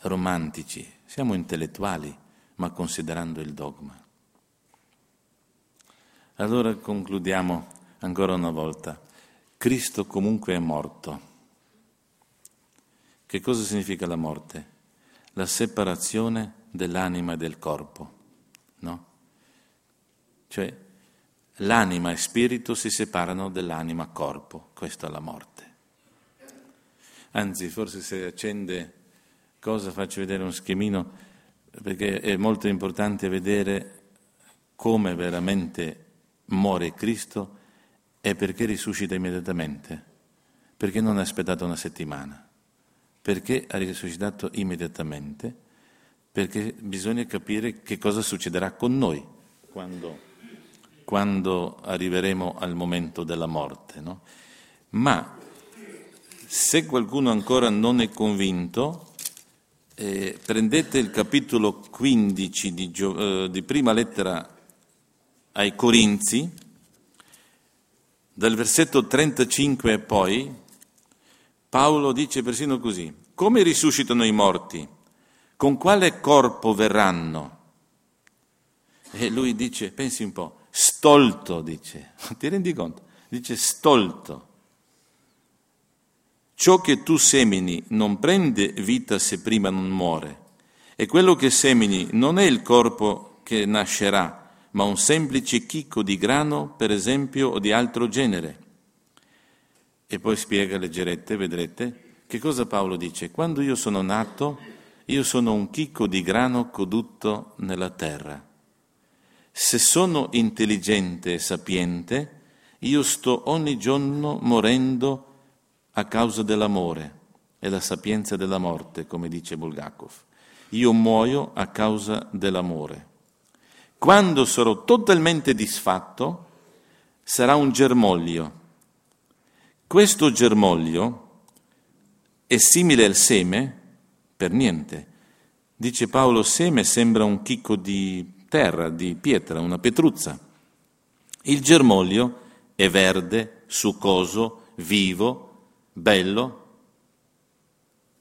romantici, siamo intellettuali, ma considerando il dogma. Allora concludiamo ancora una volta. Cristo comunque è morto. Che cosa significa la morte? La separazione dell'anima e del corpo, no? Cioè l'anima e spirito si separano dell'anima-corpo, questa è la morte. Anzi, forse se accende cosa faccio vedere un schemino, perché è molto importante vedere come veramente muore Cristo e perché risuscita immediatamente, perché non ha aspettato una settimana, perché ha risuscitato immediatamente, perché bisogna capire che cosa succederà con noi quando, quando arriveremo al momento della morte. No? Ma se qualcuno ancora non è convinto, eh, prendete il capitolo 15 di, eh, di prima lettera ai Corinzi, dal versetto 35 e poi, Paolo dice persino così, come risuscitano i morti? Con quale corpo verranno? E lui dice, pensi un po', stolto, dice, ti rendi conto? Dice stolto. Ciò che tu semini non prende vita se prima non muore, e quello che semini non è il corpo che nascerà, ma un semplice chicco di grano, per esempio, o di altro genere. E poi spiega, leggerete, vedrete, che cosa Paolo dice? Quando io sono nato, io sono un chicco di grano codotto nella terra. Se sono intelligente e sapiente, io sto ogni giorno morendo a causa dell'amore e la sapienza della morte, come dice Bulgakov. Io muoio a causa dell'amore. Quando sarò totalmente disfatto, sarà un germoglio. Questo germoglio è simile al seme? Per niente. Dice Paolo, seme sembra un chicco di terra, di pietra, una petruzza. Il germoglio è verde, succoso, vivo, bello.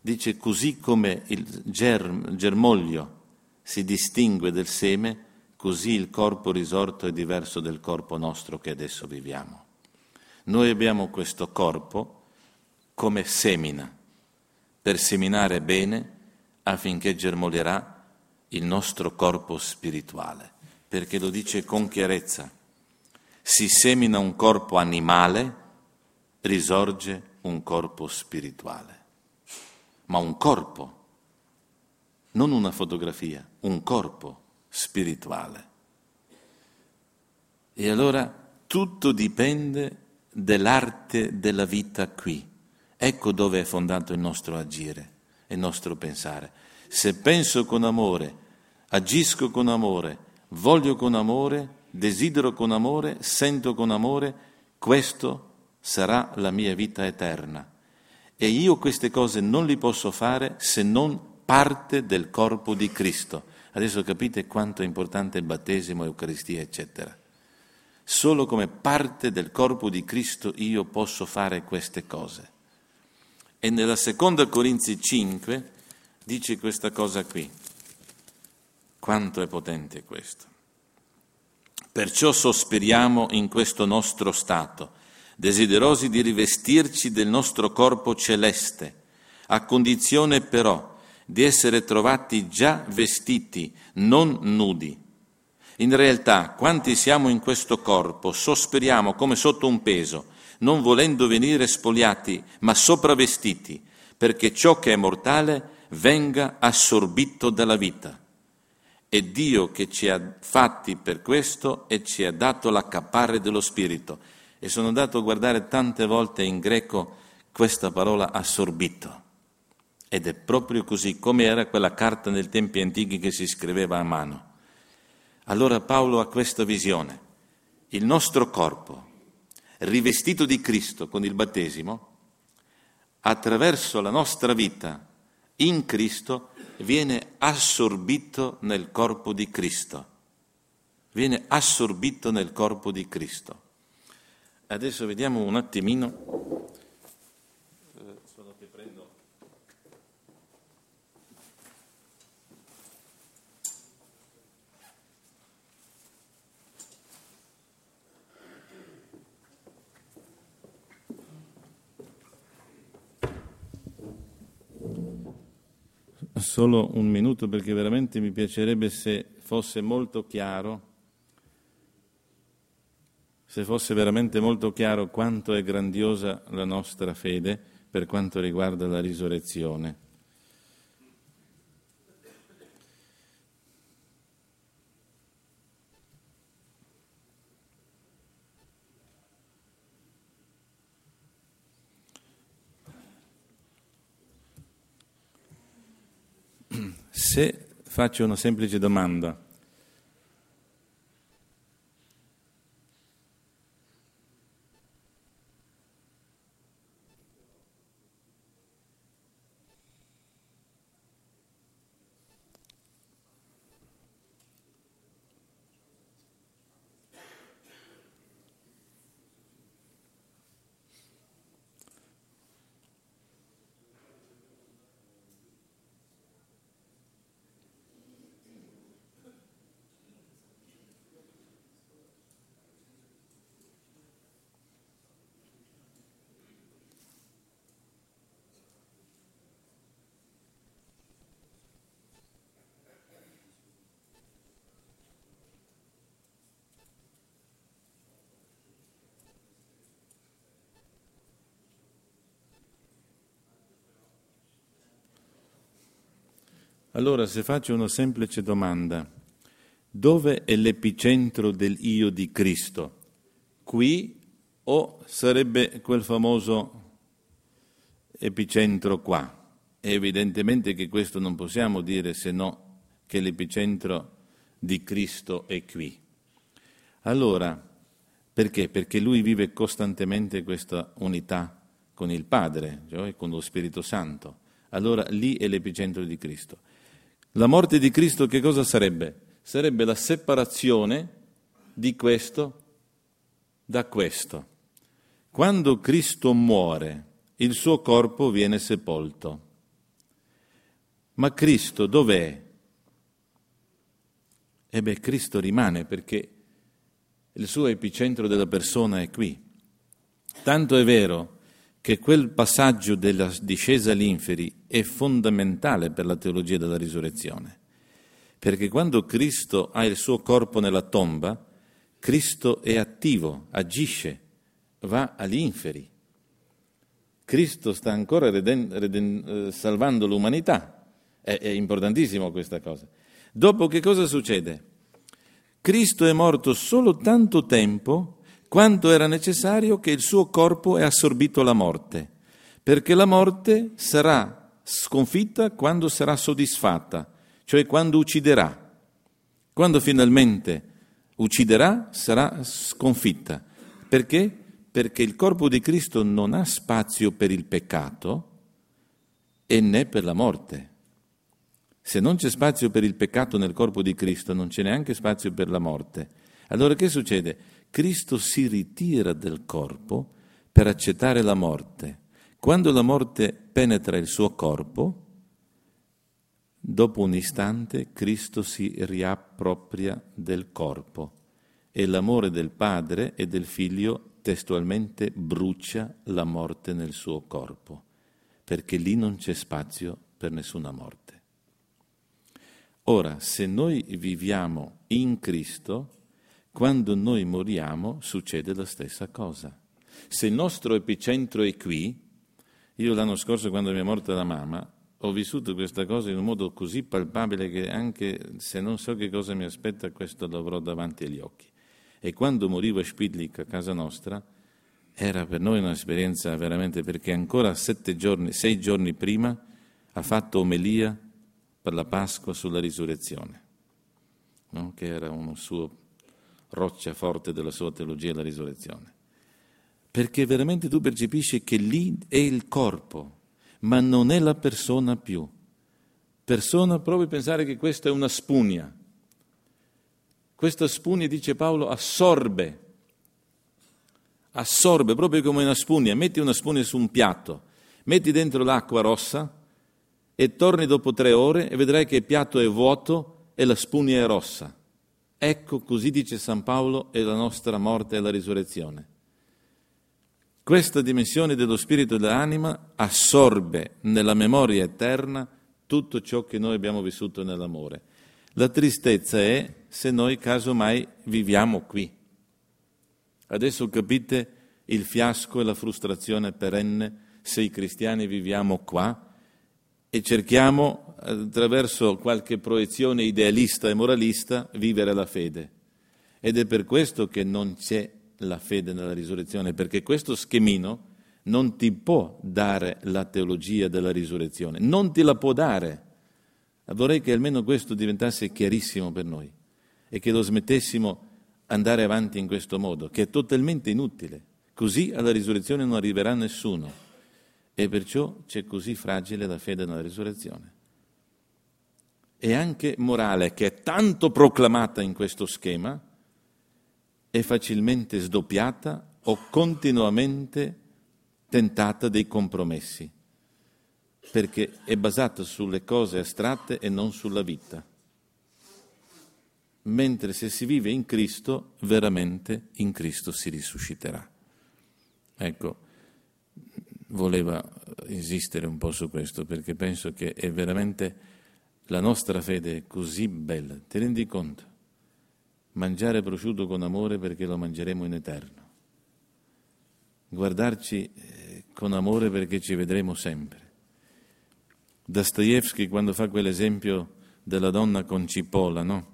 Dice così come il germ, germoglio si distingue del seme, Così il corpo risorto è diverso del corpo nostro che adesso viviamo. Noi abbiamo questo corpo come semina, per seminare bene affinché germolerà il nostro corpo spirituale, perché lo dice con chiarezza. Si semina un corpo animale, risorge un corpo spirituale. Ma un corpo, non una fotografia, un corpo spirituale. E allora tutto dipende dell'arte della vita qui. Ecco dove è fondato il nostro agire, il nostro pensare. Se penso con amore, agisco con amore, voglio con amore, desidero con amore, sento con amore, questo sarà la mia vita eterna. E io queste cose non li posso fare se non parte del corpo di Cristo. Adesso capite quanto è importante il battesimo, l'Eucaristia, eccetera. Solo come parte del corpo di Cristo io posso fare queste cose. E nella seconda Corinzi 5 dice questa cosa qui. Quanto è potente questo. Perciò sospiriamo in questo nostro stato, desiderosi di rivestirci del nostro corpo celeste, a condizione però di essere trovati già vestiti, non nudi in realtà, quanti siamo in questo corpo, sospiriamo come sotto un peso, non volendo venire spoliati, ma sopravvestiti, perché ciò che è mortale venga assorbito dalla vita. È Dio che ci ha fatti per questo e ci ha dato l'accappare dello Spirito. E sono andato a guardare tante volte in greco questa parola assorbito. Ed è proprio così, come era quella carta nei tempi antichi che si scriveva a mano. Allora Paolo ha questa visione. Il nostro corpo, rivestito di Cristo con il battesimo, attraverso la nostra vita in Cristo, viene assorbito nel corpo di Cristo. Viene assorbito nel corpo di Cristo. Adesso vediamo un attimino solo un minuto perché veramente mi piacerebbe se fosse molto chiaro, se fosse veramente molto chiaro quanto è grandiosa la nostra fede per quanto riguarda la risurrezione. Se faccio una semplice domanda, Allora, se faccio una semplice domanda, dove è l'epicentro del io di Cristo? Qui o sarebbe quel famoso epicentro qua? È evidentemente che questo non possiamo dire se no che l'epicentro di Cristo è qui. Allora, perché? Perché lui vive costantemente questa unità con il Padre, cioè con lo Spirito Santo. Allora lì è l'epicentro di Cristo. La morte di Cristo che cosa sarebbe? Sarebbe la separazione di questo da questo. Quando Cristo muore, il suo corpo viene sepolto. Ma Cristo dov'è? E beh, Cristo rimane perché il suo epicentro della persona è qui. Tanto è vero che quel passaggio della discesa all'inferi è fondamentale per la teologia della risurrezione, perché quando Cristo ha il suo corpo nella tomba, Cristo è attivo, agisce, va agli inferi. Cristo sta ancora reden, reden, eh, salvando l'umanità, è, è importantissimo questa cosa. Dopo che cosa succede? Cristo è morto solo tanto tempo quanto era necessario che il suo corpo è assorbito alla morte, perché la morte sarà sconfitta quando sarà soddisfatta, cioè quando ucciderà. Quando finalmente ucciderà sarà sconfitta. Perché? Perché il corpo di Cristo non ha spazio per il peccato e né per la morte. Se non c'è spazio per il peccato nel corpo di Cristo, non c'è neanche spazio per la morte. Allora che succede? Cristo si ritira dal corpo per accettare la morte. Quando la morte penetra il suo corpo, dopo un istante Cristo si riappropria del corpo e l'amore del Padre e del Figlio testualmente brucia la morte nel suo corpo, perché lì non c'è spazio per nessuna morte. Ora, se noi viviamo in Cristo, quando noi moriamo succede la stessa cosa. Se il nostro epicentro è qui, io l'anno scorso quando mi è morta la mamma, ho vissuto questa cosa in un modo così palpabile che anche se non so che cosa mi aspetta, questo lo avrò davanti agli occhi. E quando morivo a Spidlik, a casa nostra, era per noi un'esperienza veramente perché ancora sette giorni, sei giorni prima ha fatto omelia per la Pasqua sulla risurrezione, no? che era una sua roccia forte della sua teologia della risurrezione. Perché veramente tu percepisci che lì è il corpo, ma non è la persona più. Persona, provi a pensare che questa è una spugna. Questa spugna, dice Paolo, assorbe, assorbe proprio come una spugna. Metti una spugna su un piatto, metti dentro l'acqua rossa, e torni dopo tre ore e vedrai che il piatto è vuoto e la spugna è rossa. Ecco, così dice San Paolo, è la nostra morte e la risurrezione. Questa dimensione dello spirito e dell'anima assorbe nella memoria eterna tutto ciò che noi abbiamo vissuto nell'amore. La tristezza è se noi casomai viviamo qui. Adesso capite il fiasco e la frustrazione perenne se i cristiani viviamo qua e cerchiamo attraverso qualche proiezione idealista e moralista vivere la fede. Ed è per questo che non c'è la fede nella risurrezione, perché questo schemino non ti può dare la teologia della risurrezione, non ti la può dare. Vorrei che almeno questo diventasse chiarissimo per noi e che lo smettessimo andare avanti in questo modo, che è totalmente inutile. Così alla risurrezione non arriverà nessuno e perciò c'è così fragile la fede nella risurrezione. E anche morale, che è tanto proclamata in questo schema, è facilmente sdoppiata o continuamente tentata dei compromessi, perché è basata sulle cose astratte e non sulla vita. Mentre se si vive in Cristo, veramente in Cristo si risusciterà. Ecco, voleva insistere un po' su questo perché penso che è veramente la nostra fede è così bella. Ti rendi conto? Mangiare prosciutto con amore perché lo mangeremo in eterno. Guardarci eh, con amore perché ci vedremo sempre. Dostoevsky quando fa quell'esempio della donna con cipolla, no?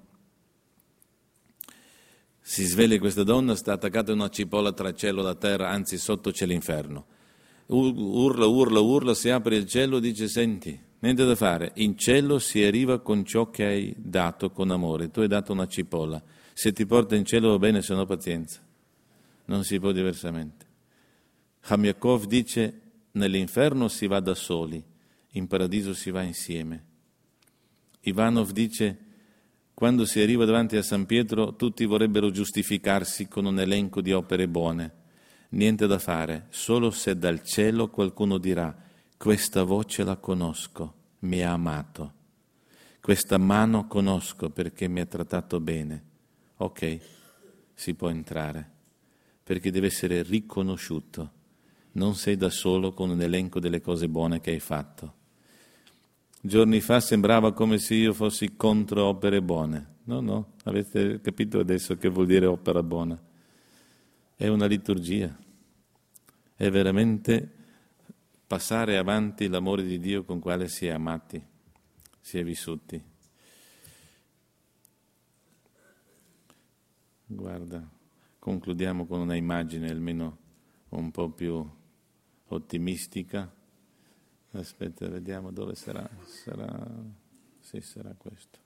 Si sveglia questa donna, sta attaccata a una cipolla tra cielo e terra, anzi sotto c'è l'inferno urla, urla, urla, si apre il cielo e dice senti, niente da fare, in cielo si arriva con ciò che hai dato con amore, tu hai dato una cipolla, se ti porta in cielo va bene, se no pazienza, non si può diversamente. Hamiakov dice nell'inferno si va da soli, in paradiso si va insieme. Ivanov dice quando si arriva davanti a San Pietro tutti vorrebbero giustificarsi con un elenco di opere buone. Niente da fare, solo se dal cielo qualcuno dirà, questa voce la conosco, mi ha amato, questa mano conosco perché mi ha trattato bene. Ok, si può entrare, perché deve essere riconosciuto. Non sei da solo con un elenco delle cose buone che hai fatto. Giorni fa sembrava come se io fossi contro opere buone. No, no, avete capito adesso che vuol dire opera buona è una liturgia, è veramente passare avanti l'amore di Dio con quale si è amati, si è vissuti. Guarda, concludiamo con una immagine almeno un po' più ottimistica. Aspetta, vediamo dove sarà. Sarà, sì, sarà questo.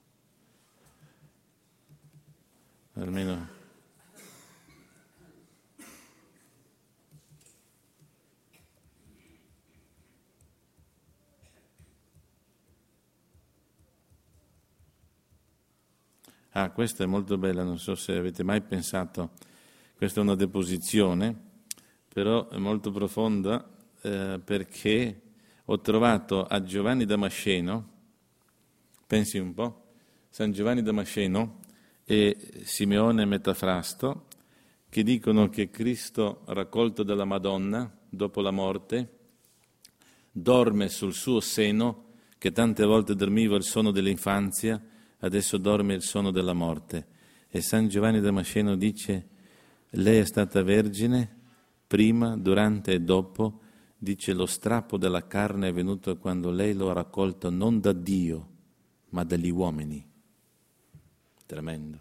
Almeno Ah, questa è molto bella, non so se avete mai pensato. Questa è una deposizione, però è molto profonda eh, perché ho trovato a Giovanni Damasceno, pensi un po', San Giovanni Damasceno e Simeone Metafrasto, che dicono che Cristo, raccolto dalla Madonna dopo la morte, dorme sul suo seno, che tante volte dormiva il sonno dell'infanzia, adesso dorme il sonno della morte. E San Giovanni Damasceno dice, lei è stata vergine prima, durante e dopo, dice lo strappo della carne è venuto quando lei lo ha raccolto non da Dio, ma dagli uomini. Tremendo.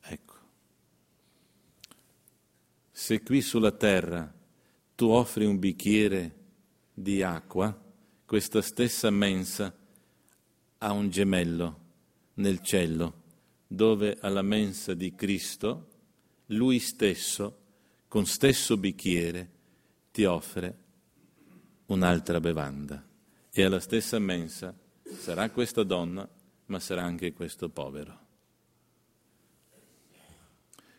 Ecco. Se qui sulla terra tu offri un bicchiere di acqua, questa stessa mensa ha un gemello nel cielo, dove alla mensa di Cristo lui stesso, con stesso bicchiere, ti offre un'altra bevanda. E alla stessa mensa sarà questa donna, ma sarà anche questo povero.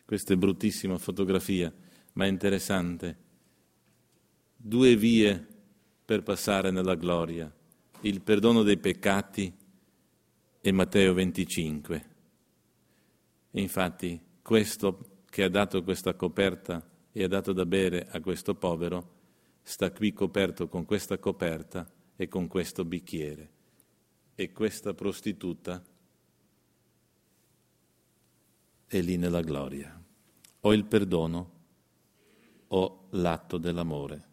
Questa è bruttissima fotografia, ma è interessante. Due vie per passare nella gloria, il perdono dei peccati e Matteo 25. E infatti questo che ha dato questa coperta e ha dato da bere a questo povero sta qui coperto con questa coperta e con questo bicchiere. E questa prostituta è lì nella gloria. O il perdono o l'atto dell'amore.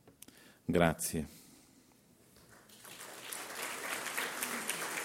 Grazie.